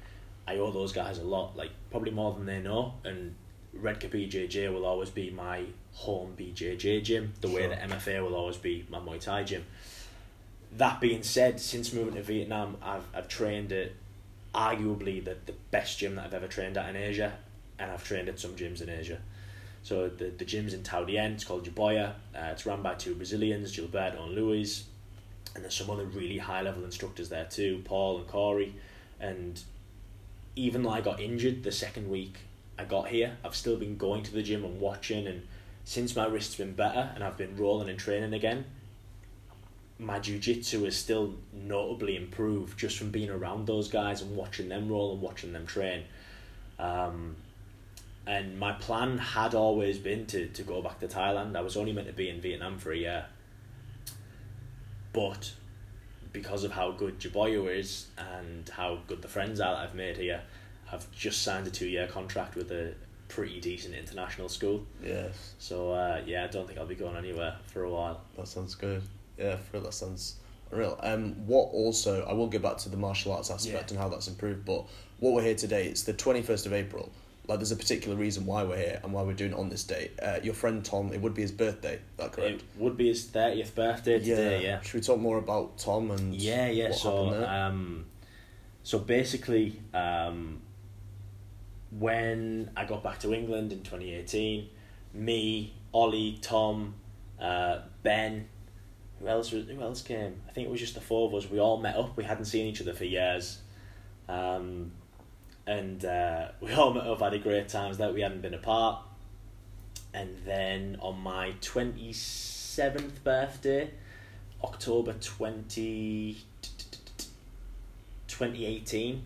I owe those guys a lot, like, probably more than they know. And Redcar BJJ will always be my home BJJ gym, the way that MFA will always be my Muay Thai gym. That being said, since moving to Vietnam, I've, I've trained at arguably the, the best gym that I've ever trained at in Asia, and I've trained at some gyms in Asia. So the, the gym's in Thao Dien, it's called Jaboya. Uh, it's run by two Brazilians, Gilberto and Luis. And there's some other really high level instructors there too, Paul and Corey. And even though I got injured the second week I got here, I've still been going to the gym and watching. And since my wrist's been better and I've been rolling and training again, my jiu-jitsu is still notably improved just from being around those guys and watching them roll and watching them train. Um, and my plan had always been to, to go back to Thailand. I was only meant to be in Vietnam for a year. But because of how good Jaboyo is and how good the friends are that I've made here, I've just signed a two year contract with a pretty decent international school. Yes. So uh, yeah, I don't think I'll be going anywhere for a while. That sounds good. Yeah, for that sounds real. Um, what also, I will get back to the martial arts aspect Yeah. and how that's improved, but what we're here today, it's the 21st of April. Like, there's a particular reason why we're here and why we're doing it on this date. Uh, your friend Tom, it would be his birthday, is that correct? It would be his thirtieth birthday today. Yeah. yeah. Should we talk more about Tom and Yeah, yeah. so, um, so basically, um, when I got back to England in twenty eighteen, me, Ollie, Tom, uh, Ben, who else? Was, who else came? I think it was just the four of us. We all met up. We hadn't seen each other for years, um, and uh, [laughs] we all met up. Had a great times that we hadn't been apart. And then on my twenty seventh birthday, October 20, 2018,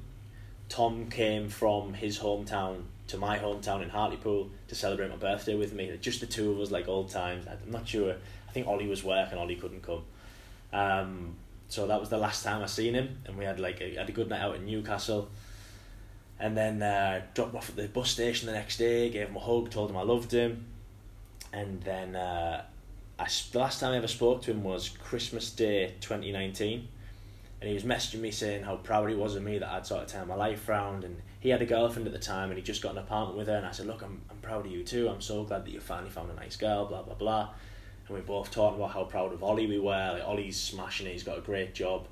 Tom came from his hometown to my hometown in Hartlepool to celebrate my birthday with me. Just the two of us, like old times. I'm not sure. I think Ollie was working, Ollie couldn't come. Um, so that was the last time I seen him, and we had like a, had a good night out in Newcastle. And then uh, dropped him off at the bus station the next day, gave him a hug, told him I loved him, and then uh, I the last time I ever spoke to him was Christmas Day twenty nineteen, and he was messaging me saying how proud he was of me that I'd sort of turned my life round, and he had a girlfriend at the time, and he just got an apartment with her, and I said, look, I'm I'm proud of you too. I'm so glad that you finally found a nice girl, blah blah blah, and we both talked about how proud of Ollie we were. Like Ollie's smashing it, he's got a great job,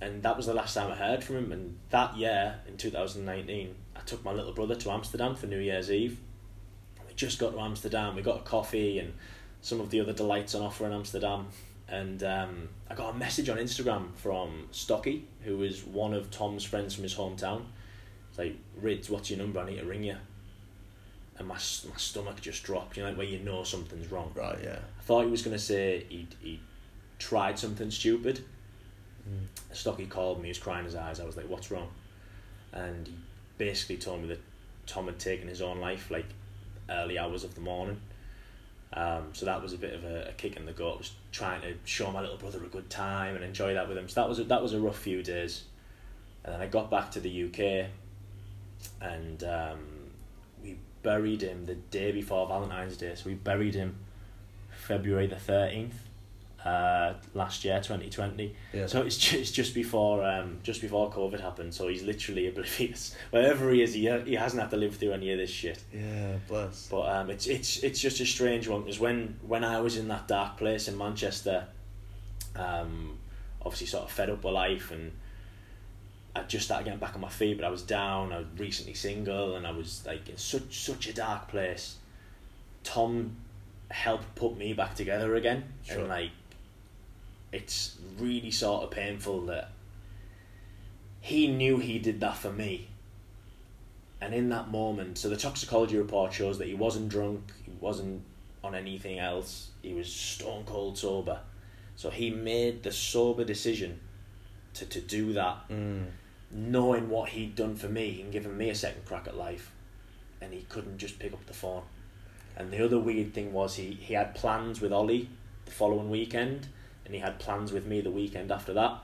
and that was the last time I heard from him. And that year in two thousand nineteen, I took my little brother to Amsterdam for New Year's Eve. We just got to Amsterdam. We got a coffee and some of the other delights on offer in Amsterdam. And um, I got a message on Instagram from Stocky, who is one of Tom's friends from his hometown. It's like, Rids, what's your number? I need to ring you. And my, my stomach just dropped, you know, like where you know something's wrong. Right, yeah. I thought he was going to say he he tried something stupid. Mm. Stocky called me, he was crying his eyes. I was like, what's wrong? And he basically told me that Tom had taken his own life, like early hours of the morning. Um, so that was a bit of a, a kick in the gut. I was trying to show my little brother a good time and enjoy that with him. So that was a, that was a rough few days. And then I got back to the UK, and um, we buried him the day before Valentine's Day. So we buried him February the thirteenth, uh, last year, twenty twenty. Yeah. So it's just, it's just before um just before COVID happened. So he's literally [laughs] oblivious. Wherever he is, he he hasn't had to live through any of this shit. yeah, bless. But um, it's it's it's just a strange one because when when I was in that dark place in Manchester, um, obviously sort of fed up with life and I just started getting back on my feet. But I was down. I was recently single and I was like in such such a dark place. Tom helped put me back together again, Sure. and like it's really sort of painful that he knew he did that for me. And in that moment, so the toxicology report shows that he wasn't drunk, he wasn't on anything else, he was stone cold sober. So he made the sober decision to, to do that, Mm. knowing what he'd done for me and given me a second crack at life. And he couldn't just pick up the phone. And the other weird thing was he, he had plans with Ollie the following weekend, and he had plans with me the weekend after that.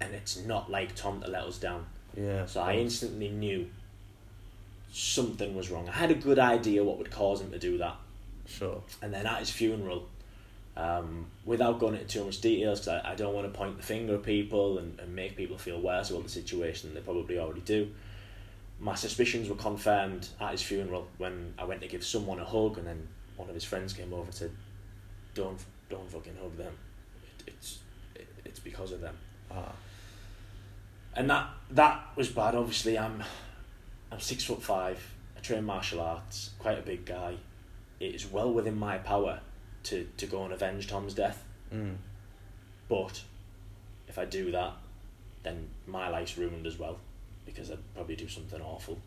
And it's not like Tom to let us down. Yeah. So I instantly knew something was wrong. I had a good idea what would cause him to do that. Sure. And then at his funeral, um, without going into too much details, because I, I don't want to point the finger at people and, and make people feel worse about the situation than they probably already do. My suspicions were confirmed at his funeral when I went to give someone a hug, and then one of his friends came over and said, "Don't, don't fucking hug them. It, it's, it, it's because of them." Ah. and that that was bad. Obviously, I'm I'm six foot five. I train martial arts. Quite a big guy. It is well within my power to to go and avenge Tom's death. Mm. But if I do that, then my life's ruined as well, because I'd probably do something awful.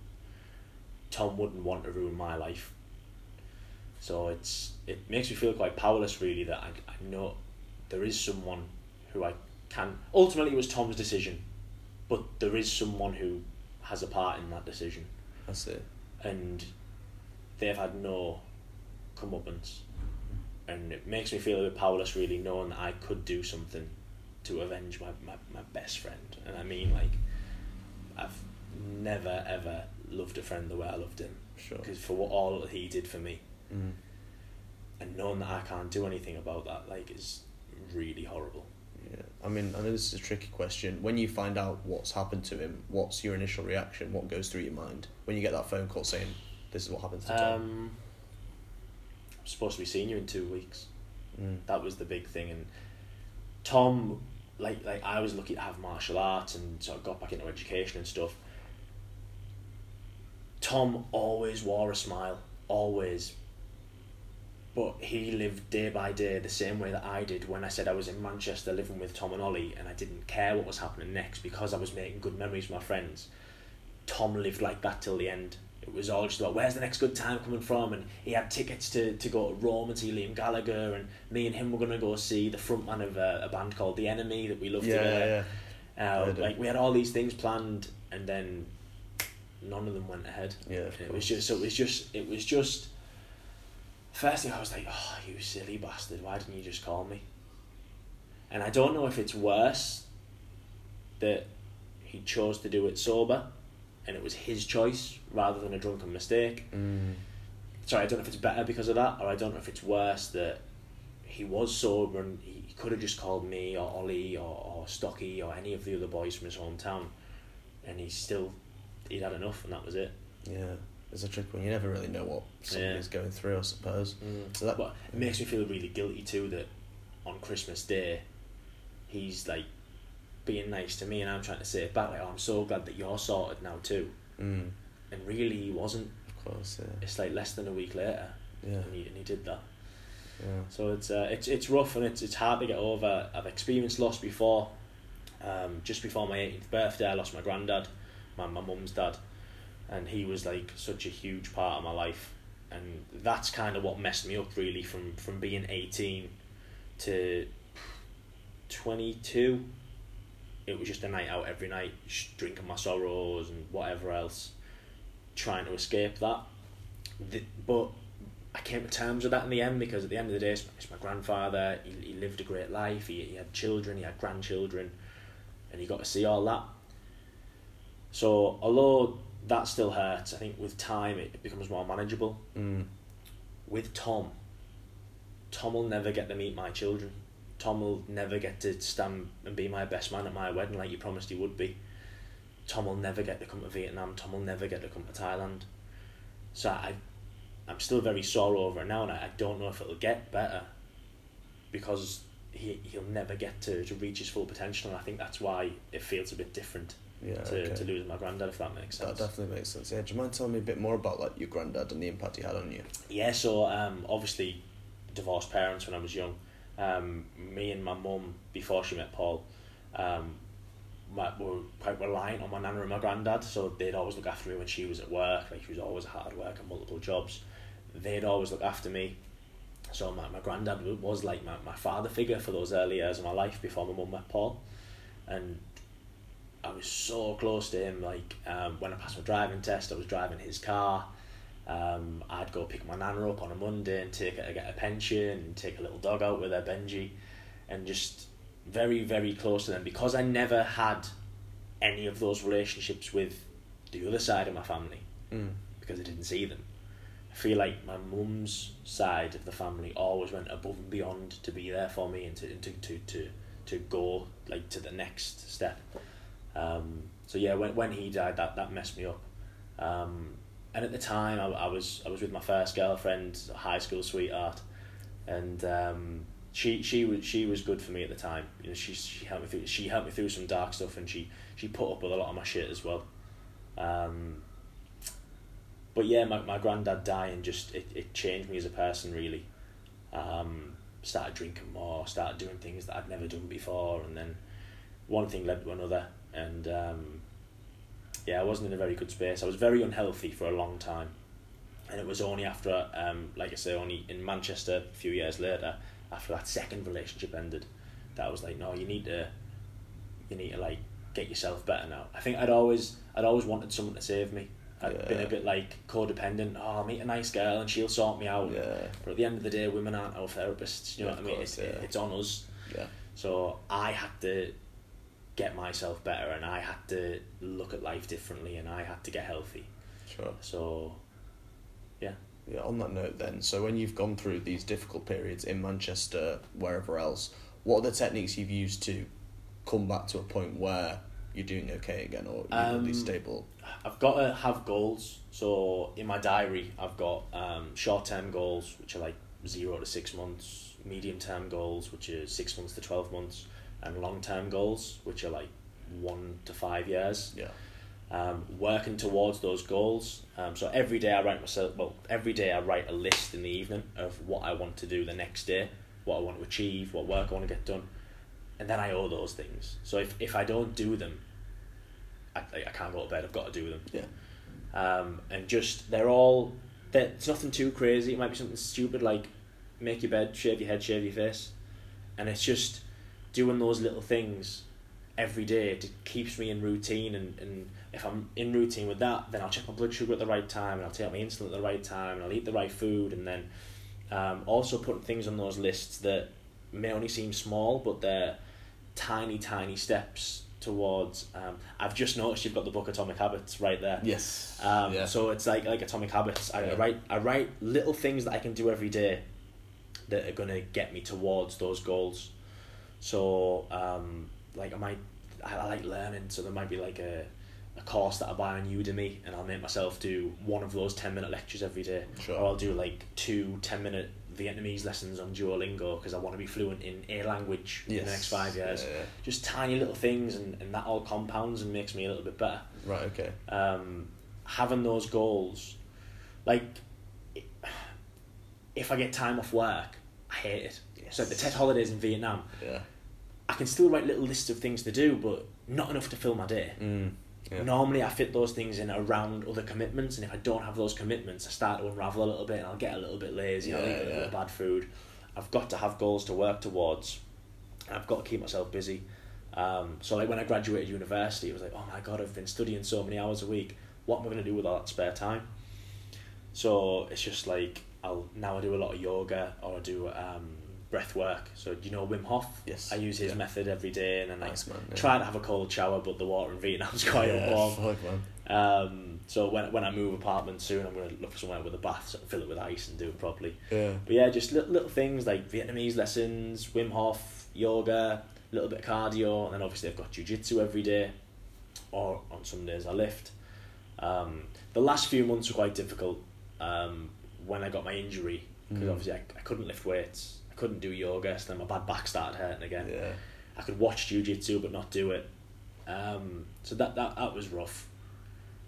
Tom wouldn't want to ruin my life. So it's it makes me feel quite powerless, really. That I I know there is someone who I can. Ultimately, it was Tom's decision, but there is someone who has a part in that decision, That's it. and they've had no comeuppance, and it makes me feel a bit powerless, really, knowing that I could do something to avenge my, my, my best friend. And I mean, like, I've never ever loved a friend the way I loved him, Sure. because for what all he did for me, Mm. and knowing that I can't do anything about that, like, is really horrible. Yeah. I mean, I know this is a tricky question. When you find out what's happened to him, what's your initial reaction? What goes through your mind when you get that phone call saying, "This is what happened to Tom"? Um, I'm supposed to be seeing you in two weeks. Mm. That was the big thing, and Tom, like like I was lucky to have martial arts and sort of got back into education and stuff. Tom always wore a smile, always. But he lived day by day the same way that I did when I said I was in Manchester living with Tom and Ollie and I didn't care what was happening next because I was making good memories with my friends. Tom lived like that till the end. It was all just about where's the next good time coming from, and he had tickets to, to go to Rome and see Liam Gallagher, and me and him were gonna go see the frontman of a, a band called The Enemy that we loved Yeah, together. yeah, Uh, like we had all these things planned, and then none of them went ahead. yeah. It was just so it was just it was just. First thing I was like, oh, you silly bastard! Why didn't you just call me? And I don't know if it's worse that he chose to do it sober and it was his choice rather than a drunken mistake. Mm. Sorry, I don't know if it's better because of that, or I don't know if it's worse that he was sober and he he could have just called me or Ollie or, or Stocky or any of the other boys from his hometown, and he still he'd had enough, and that was it. Yeah, it's a trick one. You never really know what somebody's going through, I suppose. So that, But it makes me feel really guilty too that on Christmas Day, he's like being nice to me, and I'm trying to say it back like, "Oh, I'm so glad that you're sorted now too," mm, and really he wasn't. of course, yeah, It's like less than a week later, yeah, and he and he did that. yeah. So it's uh, it's it's rough and it's it's hard to get over. I've experienced loss before. Um, just before my 18th birthday, I lost my granddad, my my mum's dad, and he was like such a huge part of my life, and that's kind of what messed me up really from from being 18 to 22. It was just a night out every night, drinking my sorrows and whatever else, trying to escape that. The, but I came to terms with that in the end because at the end of the day, it's, it's my grandfather. He, he lived a great life. He, he had children. He had grandchildren, and he got to see all that. So although that still hurts, I think with time it, becomes more manageable. Mm, With Tom, Tom will never get to meet my children. Tom will never get to stand and be my best man at my wedding like you promised he would be. Tom will never get to come to Vietnam. Tom will never get to come to Thailand. So I, I'm still very sore over it now, and I, I don't know if it'll get better because he he'll never get to, to reach his full potential, and I think that's why it feels a bit different yeah, to, okay. to losing my granddad, if that makes sense. That definitely makes sense. Yeah, do you mind telling me a bit more about like your granddad and the impact he had on you? Yeah, so um, obviously divorced parents when I was young. Um, me and my mum before she met Paul, um, my, were quite reliant on my nana and my granddad. So they'd always look after me when she was at work. Like she was always hard work and multiple jobs. They'd always look after me. So my, my granddad was like my, my father figure for those early years of my life before my mum met Paul, and I was so close to him. Like um, when I passed my driving test, I was driving his car. Um, I'd go pick my nana up on a Monday and take her to get a pension and take a little dog out with her Benji, and just very very close to them because I never had any of those relationships with the other side of my family Mm. because I didn't see them. I feel like my mum's side of the family always went above and beyond to be there for me and to to to to, to go like to the next step. Um, so yeah, when when he died, that that messed me up. Um, and at the time, I, I was I was with my first girlfriend, high school sweetheart, and um, she she was she was good for me at the time. You know, she she helped me through she helped me through some dark stuff, and she she put up with a lot of my shit as well. Um, but yeah, my my granddad dying just it, it changed me as a person really. Um, started drinking more, started doing things that I'd never done before, and then one thing led to another, and um, yeah, I wasn't in a very good space. I was very unhealthy for a long time, and it was only after, um, like I say, only in Manchester a few years later, after that second relationship ended, that I was like, no, you need to, you need to like get yourself better now. I think I'd always, I'd always wanted someone to save me. I'd been a bit like codependent. Oh, I'll meet a nice girl and she'll sort me out. Yeah, But at the end of the day, women aren't our therapists. You know Yeah, what I mean? course, it's, yeah. it's on us. yeah, So I had to get myself better and I had to look at life differently and I had to get healthy. sure. So Yeah, Yeah, on that note, then, so when you've gone through these difficult periods in Manchester, wherever else, what are the techniques you've used to come back to a point where you're doing okay again or you're at Um, least stable? I've got to have goals. So in my diary, I've got um, short term goals, which are like zero to six months, medium term goals, which are six months to 12 months, and long term goals, which are like one to five years. Yeah, um, working towards those goals. Um, so every day I write myself. Well, every day I write a list in the evening of what I want to do the next day, what I want to achieve, what work I want to get done, and then I owe those things. So if if I don't do them, I I can't go to bed. I've got to do them. yeah, Um, and just they're all. they're- It's nothing too crazy. It might be something stupid like make your bed, shave your head, shave your face, and it's just doing those little things every day. It keeps me in routine, and, and if I'm in routine with that, then I'll check my blood sugar at the right time, and I'll take my insulin at the right time, and I'll eat the right food, and then um, also putting things on those lists that may only seem small, but they're tiny, tiny steps towards. Um, I've just noticed you've got the book Atomic Habits right there. Yes. Um, yeah. So it's like like Atomic Habits. I, Yeah. write I write little things that I can do every day that are gonna get me towards those goals. So um, like I might I, I like learning, so there might be like a a course that I buy on Udemy, and I'll make myself do one of those ten minute lectures every day, Sure. or I'll do like two 10 minute Vietnamese lessons on Duolingo because I want to be fluent in a language in the next five years. Yeah, yeah. Just tiny little things, and, and that all compounds and makes me a little bit better Right. Okay. um, having those goals, like if I get time off work, I hate it. So the Yes. Tet holidays in Vietnam, Yeah. I can still write little lists of things to do, but not enough to fill my day. Mm. Yeah. Normally, I fit those things in around other commitments, and if I don't have those commitments, I start to unravel a little bit, and I'll get a little bit lazy. I'll eat a little yeah. bit of bad food. I've got to have goals to work towards. I've got to keep myself busy. Um, so, like when I graduated university, it was like, oh my god, I've been studying so many hours a week. What am I going to do with all that spare time? So it's just like I'll now I do a lot of yoga or I do um, breath work. So do you know Wim Hof? Yes. I use his Yeah. method every day, and then Nice man. I yeah. try to have a cold shower, but the water in Vietnam's quite yeah, warm. fuck. Um, so when when I move apartment soon, I'm going to look for somewhere with a bath, so fill it with ice and do it properly. Yeah. But yeah, just little, little things like Vietnamese lessons, Wim Hof, yoga, a little bit of cardio, and then obviously I've got jujitsu every day, or on some days I lift. Um, the last few months were quite difficult um, when I got my injury because Mm. obviously I, I couldn't lift weights, I couldn't do yoga, so then my bad back started hurting again. Yeah. I could watch jujitsu but not do it. Um, so that, that that was rough.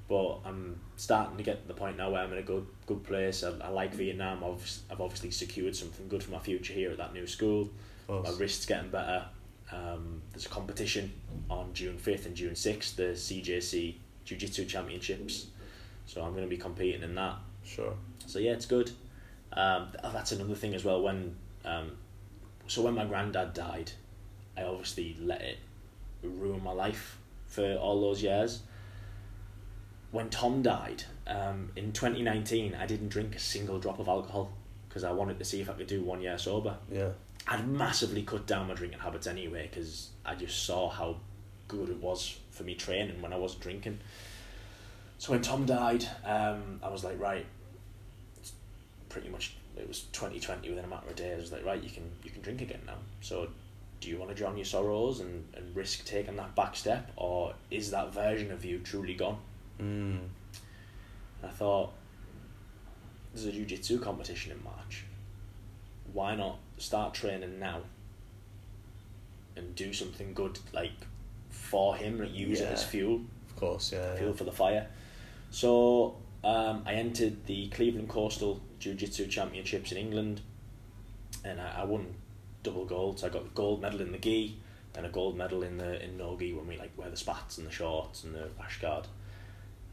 But I'm starting to get to the point now where I'm in a good good place. I, I like Vietnam. I've I've obviously secured something good for my future here at that new school. My wrist's getting better. Um, there's a competition on June fifth and June sixth, the CJC Jiu Jitsu Championships. So I'm going to be competing in that. Sure. So yeah, it's good. Um, th- that's another thing as well. When um, so when my granddad died, I obviously let it ruin my life for all those years. When Tom died um, in twenty nineteen, I didn't drink a single drop of alcohol because I wanted to see if I could do one year sober. Yeah. I'd massively cut down my drinking habits anyway because I just saw how good it was for me training when I wasn't drinking. So when Tom died, um, I was like, right, it's pretty much it was twenty twenty within a matter of days. I was like, right, you can you can drink again now. So do you want to drown your sorrows and, and risk taking that back step, or is that version of you truly gone? Mm. I thought there's a jiu-jitsu competition in March. Why not start training now and do something good like for him and use it as fuel, Of course. Yeah. fuel for the fire. So um, I entered the Cleveland Coastal Jiu-Jitsu Championships in England and I, I won double gold. So I got a gold medal in the gi and a gold medal in the in no gi when we like wear the spats and the shorts and the rash guard.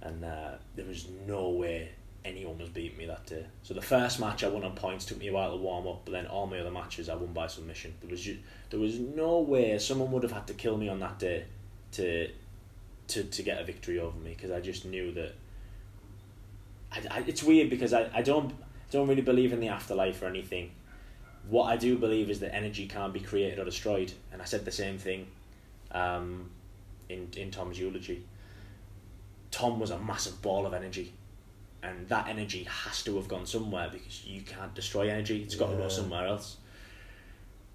And uh, there was no way anyone was beating me that day. So the first match I won on points took me a while to warm up, but then all my other matches I won by submission. There was ju- there was no way someone would have had to kill me on that day to to to get a victory over me because I just knew that. I, I, it's weird because I, I don't don't really believe in the afterlife or anything. What I do believe is that energy can't be created or destroyed, and I said the same thing um, in in Tom's eulogy. Tom was a massive ball of energy, and that energy has to have gone somewhere because you can't destroy energy. It's got to go somewhere else.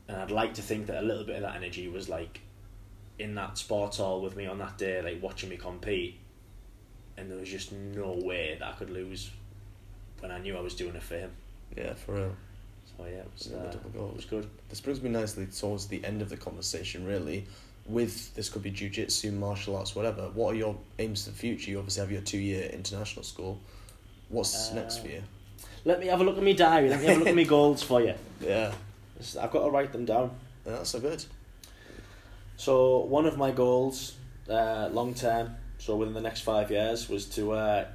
And I'd like to think that a little bit of that energy was like in that sports hall with me on that day, like watching me compete, and there was just no way that I could lose when I knew I was doing it for him. Yeah. For real. So yeah, it was, Yeah, uh, it was good. This brings me nicely towards the end of the conversation, really. With this could be jujitsu, martial arts, whatever. What are your aims for the future? You obviously have your two year international school. What's Uh, next for you? Let me have a look at my diary. Let me have a look at my [laughs] goals for you. Yeah, I've got to write them down. that's so good. So one of my goals, uh, long term, so within the next five years, was to uh,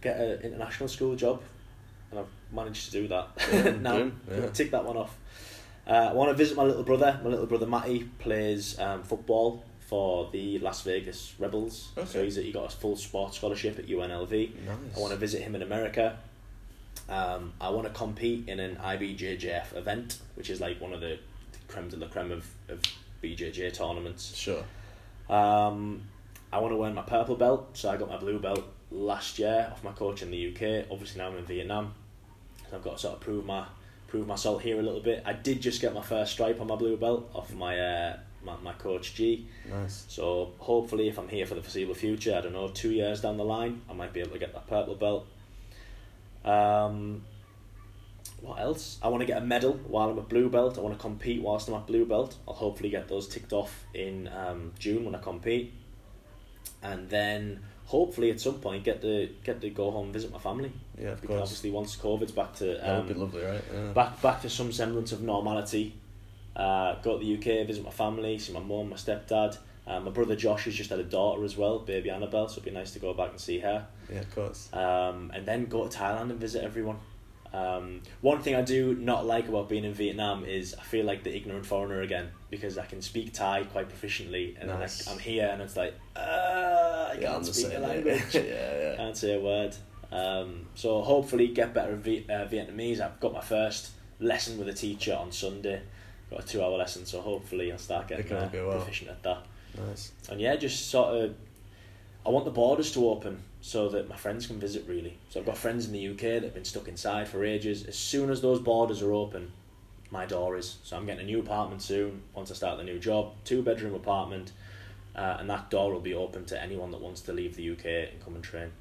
get an international school job, and I've managed to do that. Yeah, [laughs] now, boom, yeah. tick that one off. Uh, I want to visit my little brother. My little brother Matty plays um, football for the Las Vegas Rebels. So Okay. he's he got a full sports scholarship at UNLV. Nice. I want to visit him in America. Um, I want to compete in an IBJJF event, which is like one of the creme de la creme of, of BJJ tournaments. Sure. Um, I want to wear my purple belt, so I got my blue belt last year off my coach in the UK. Obviously now I'm in Vietnam, I've got to sort of prove my prove my salt here a little bit. I did just get my first stripe on my blue belt off my uh, my, my coach G. Nice. So hopefully, if I'm here for the foreseeable future, I don't know, two years down the line, I might be able to get that purple belt. Um, what else? I want to get a medal while I'm a blue belt. I want to compete whilst I'm at blue belt. I'll hopefully get those ticked off in um, June when I compete, and then hopefully at some point get to get to go home and visit my family. Yeah, of Because course. obviously once COVID's back to That would be um, lovely, right? Yeah. back back to some semblance of normality. Uh, go to the UK, visit my family, see my mum, my stepdad. Uh, my brother Josh has just had a daughter as well, baby Annabelle, so it'd be nice to go back and see her. Yeah, of course. Um, and then go to Thailand and visit everyone. Um, one thing I do not like about being in Vietnam is I feel like the ignorant foreigner again because I can speak Thai quite proficiently, and Nice. then I, I'm here and it's like, uh, I yeah, can't speak the language. [laughs] yeah, yeah. Can't say a word. Um, so hopefully get better at v- uh, Vietnamese. I've got my first lesson with a teacher on Sunday. Got a two hour lesson, so hopefully I'll start getting uh, well. proficient at that. Nice. And yeah, just sort of, I want the borders to open so that my friends can visit. Really, so I've got friends in the UK that have been stuck inside for ages. As soon as those borders are open, my door is. So I'm getting a new apartment soon. Once I start the new job, two bedroom apartment, uh, and that door will be open to anyone that wants to leave the UK and come and train.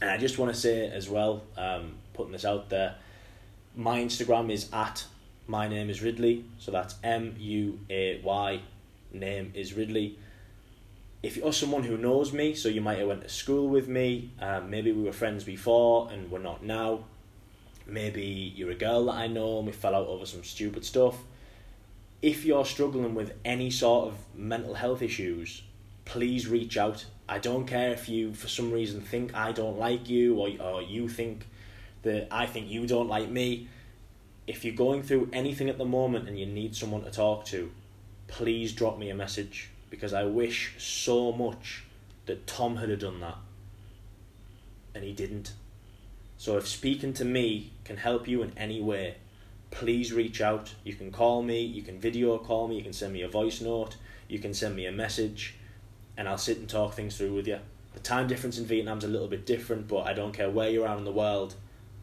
And I just want to say as well, um, putting this out there, my Instagram is at my name is Ridley. So that's M U A Y. Name is Ridley. If you're someone who knows me, so you might have went to school with me, um, maybe we were friends before and we're not now. Maybe you're a girl that I know and we fell out over some stupid stuff. If you're struggling with any sort of mental health issues, please reach out. I don't care if you, for some reason, think I don't like you or, or you think that I think you don't like me. If you're going through anything at the moment and you need someone to talk to, please drop me a message because I wish so much that Tom had done that and he didn't. So if speaking to me can help you in any way, please reach out. You can call me, you can video call me, you can send me a voice note, you can send me a message, and I'll sit and talk things through with you. The time difference in Vietnam's a little bit different, but I don't care where you are in the world,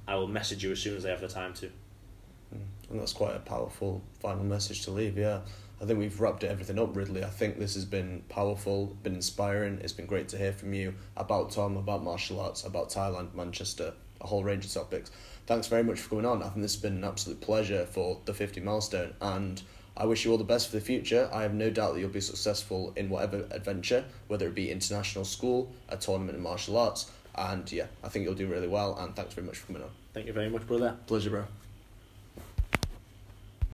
I will message you as soon as I have the time to. Mm. And that's quite a powerful final message to leave, yeah. I think we've wrapped everything up, Ridley. I think this has been powerful, been inspiring. It's been great to hear from you about Tom, about martial arts, about Thailand, Manchester, a whole range of topics. Thanks very much for coming on. I think this has been an absolute pleasure for the 50 milestone, and I wish you all the best for the future. I have no doubt that you'll be successful in whatever adventure, whether it be international school, a tournament in martial arts, and yeah, I think you'll do really well, and thanks very much for coming on. Thank you very much, brother. Pleasure, bro.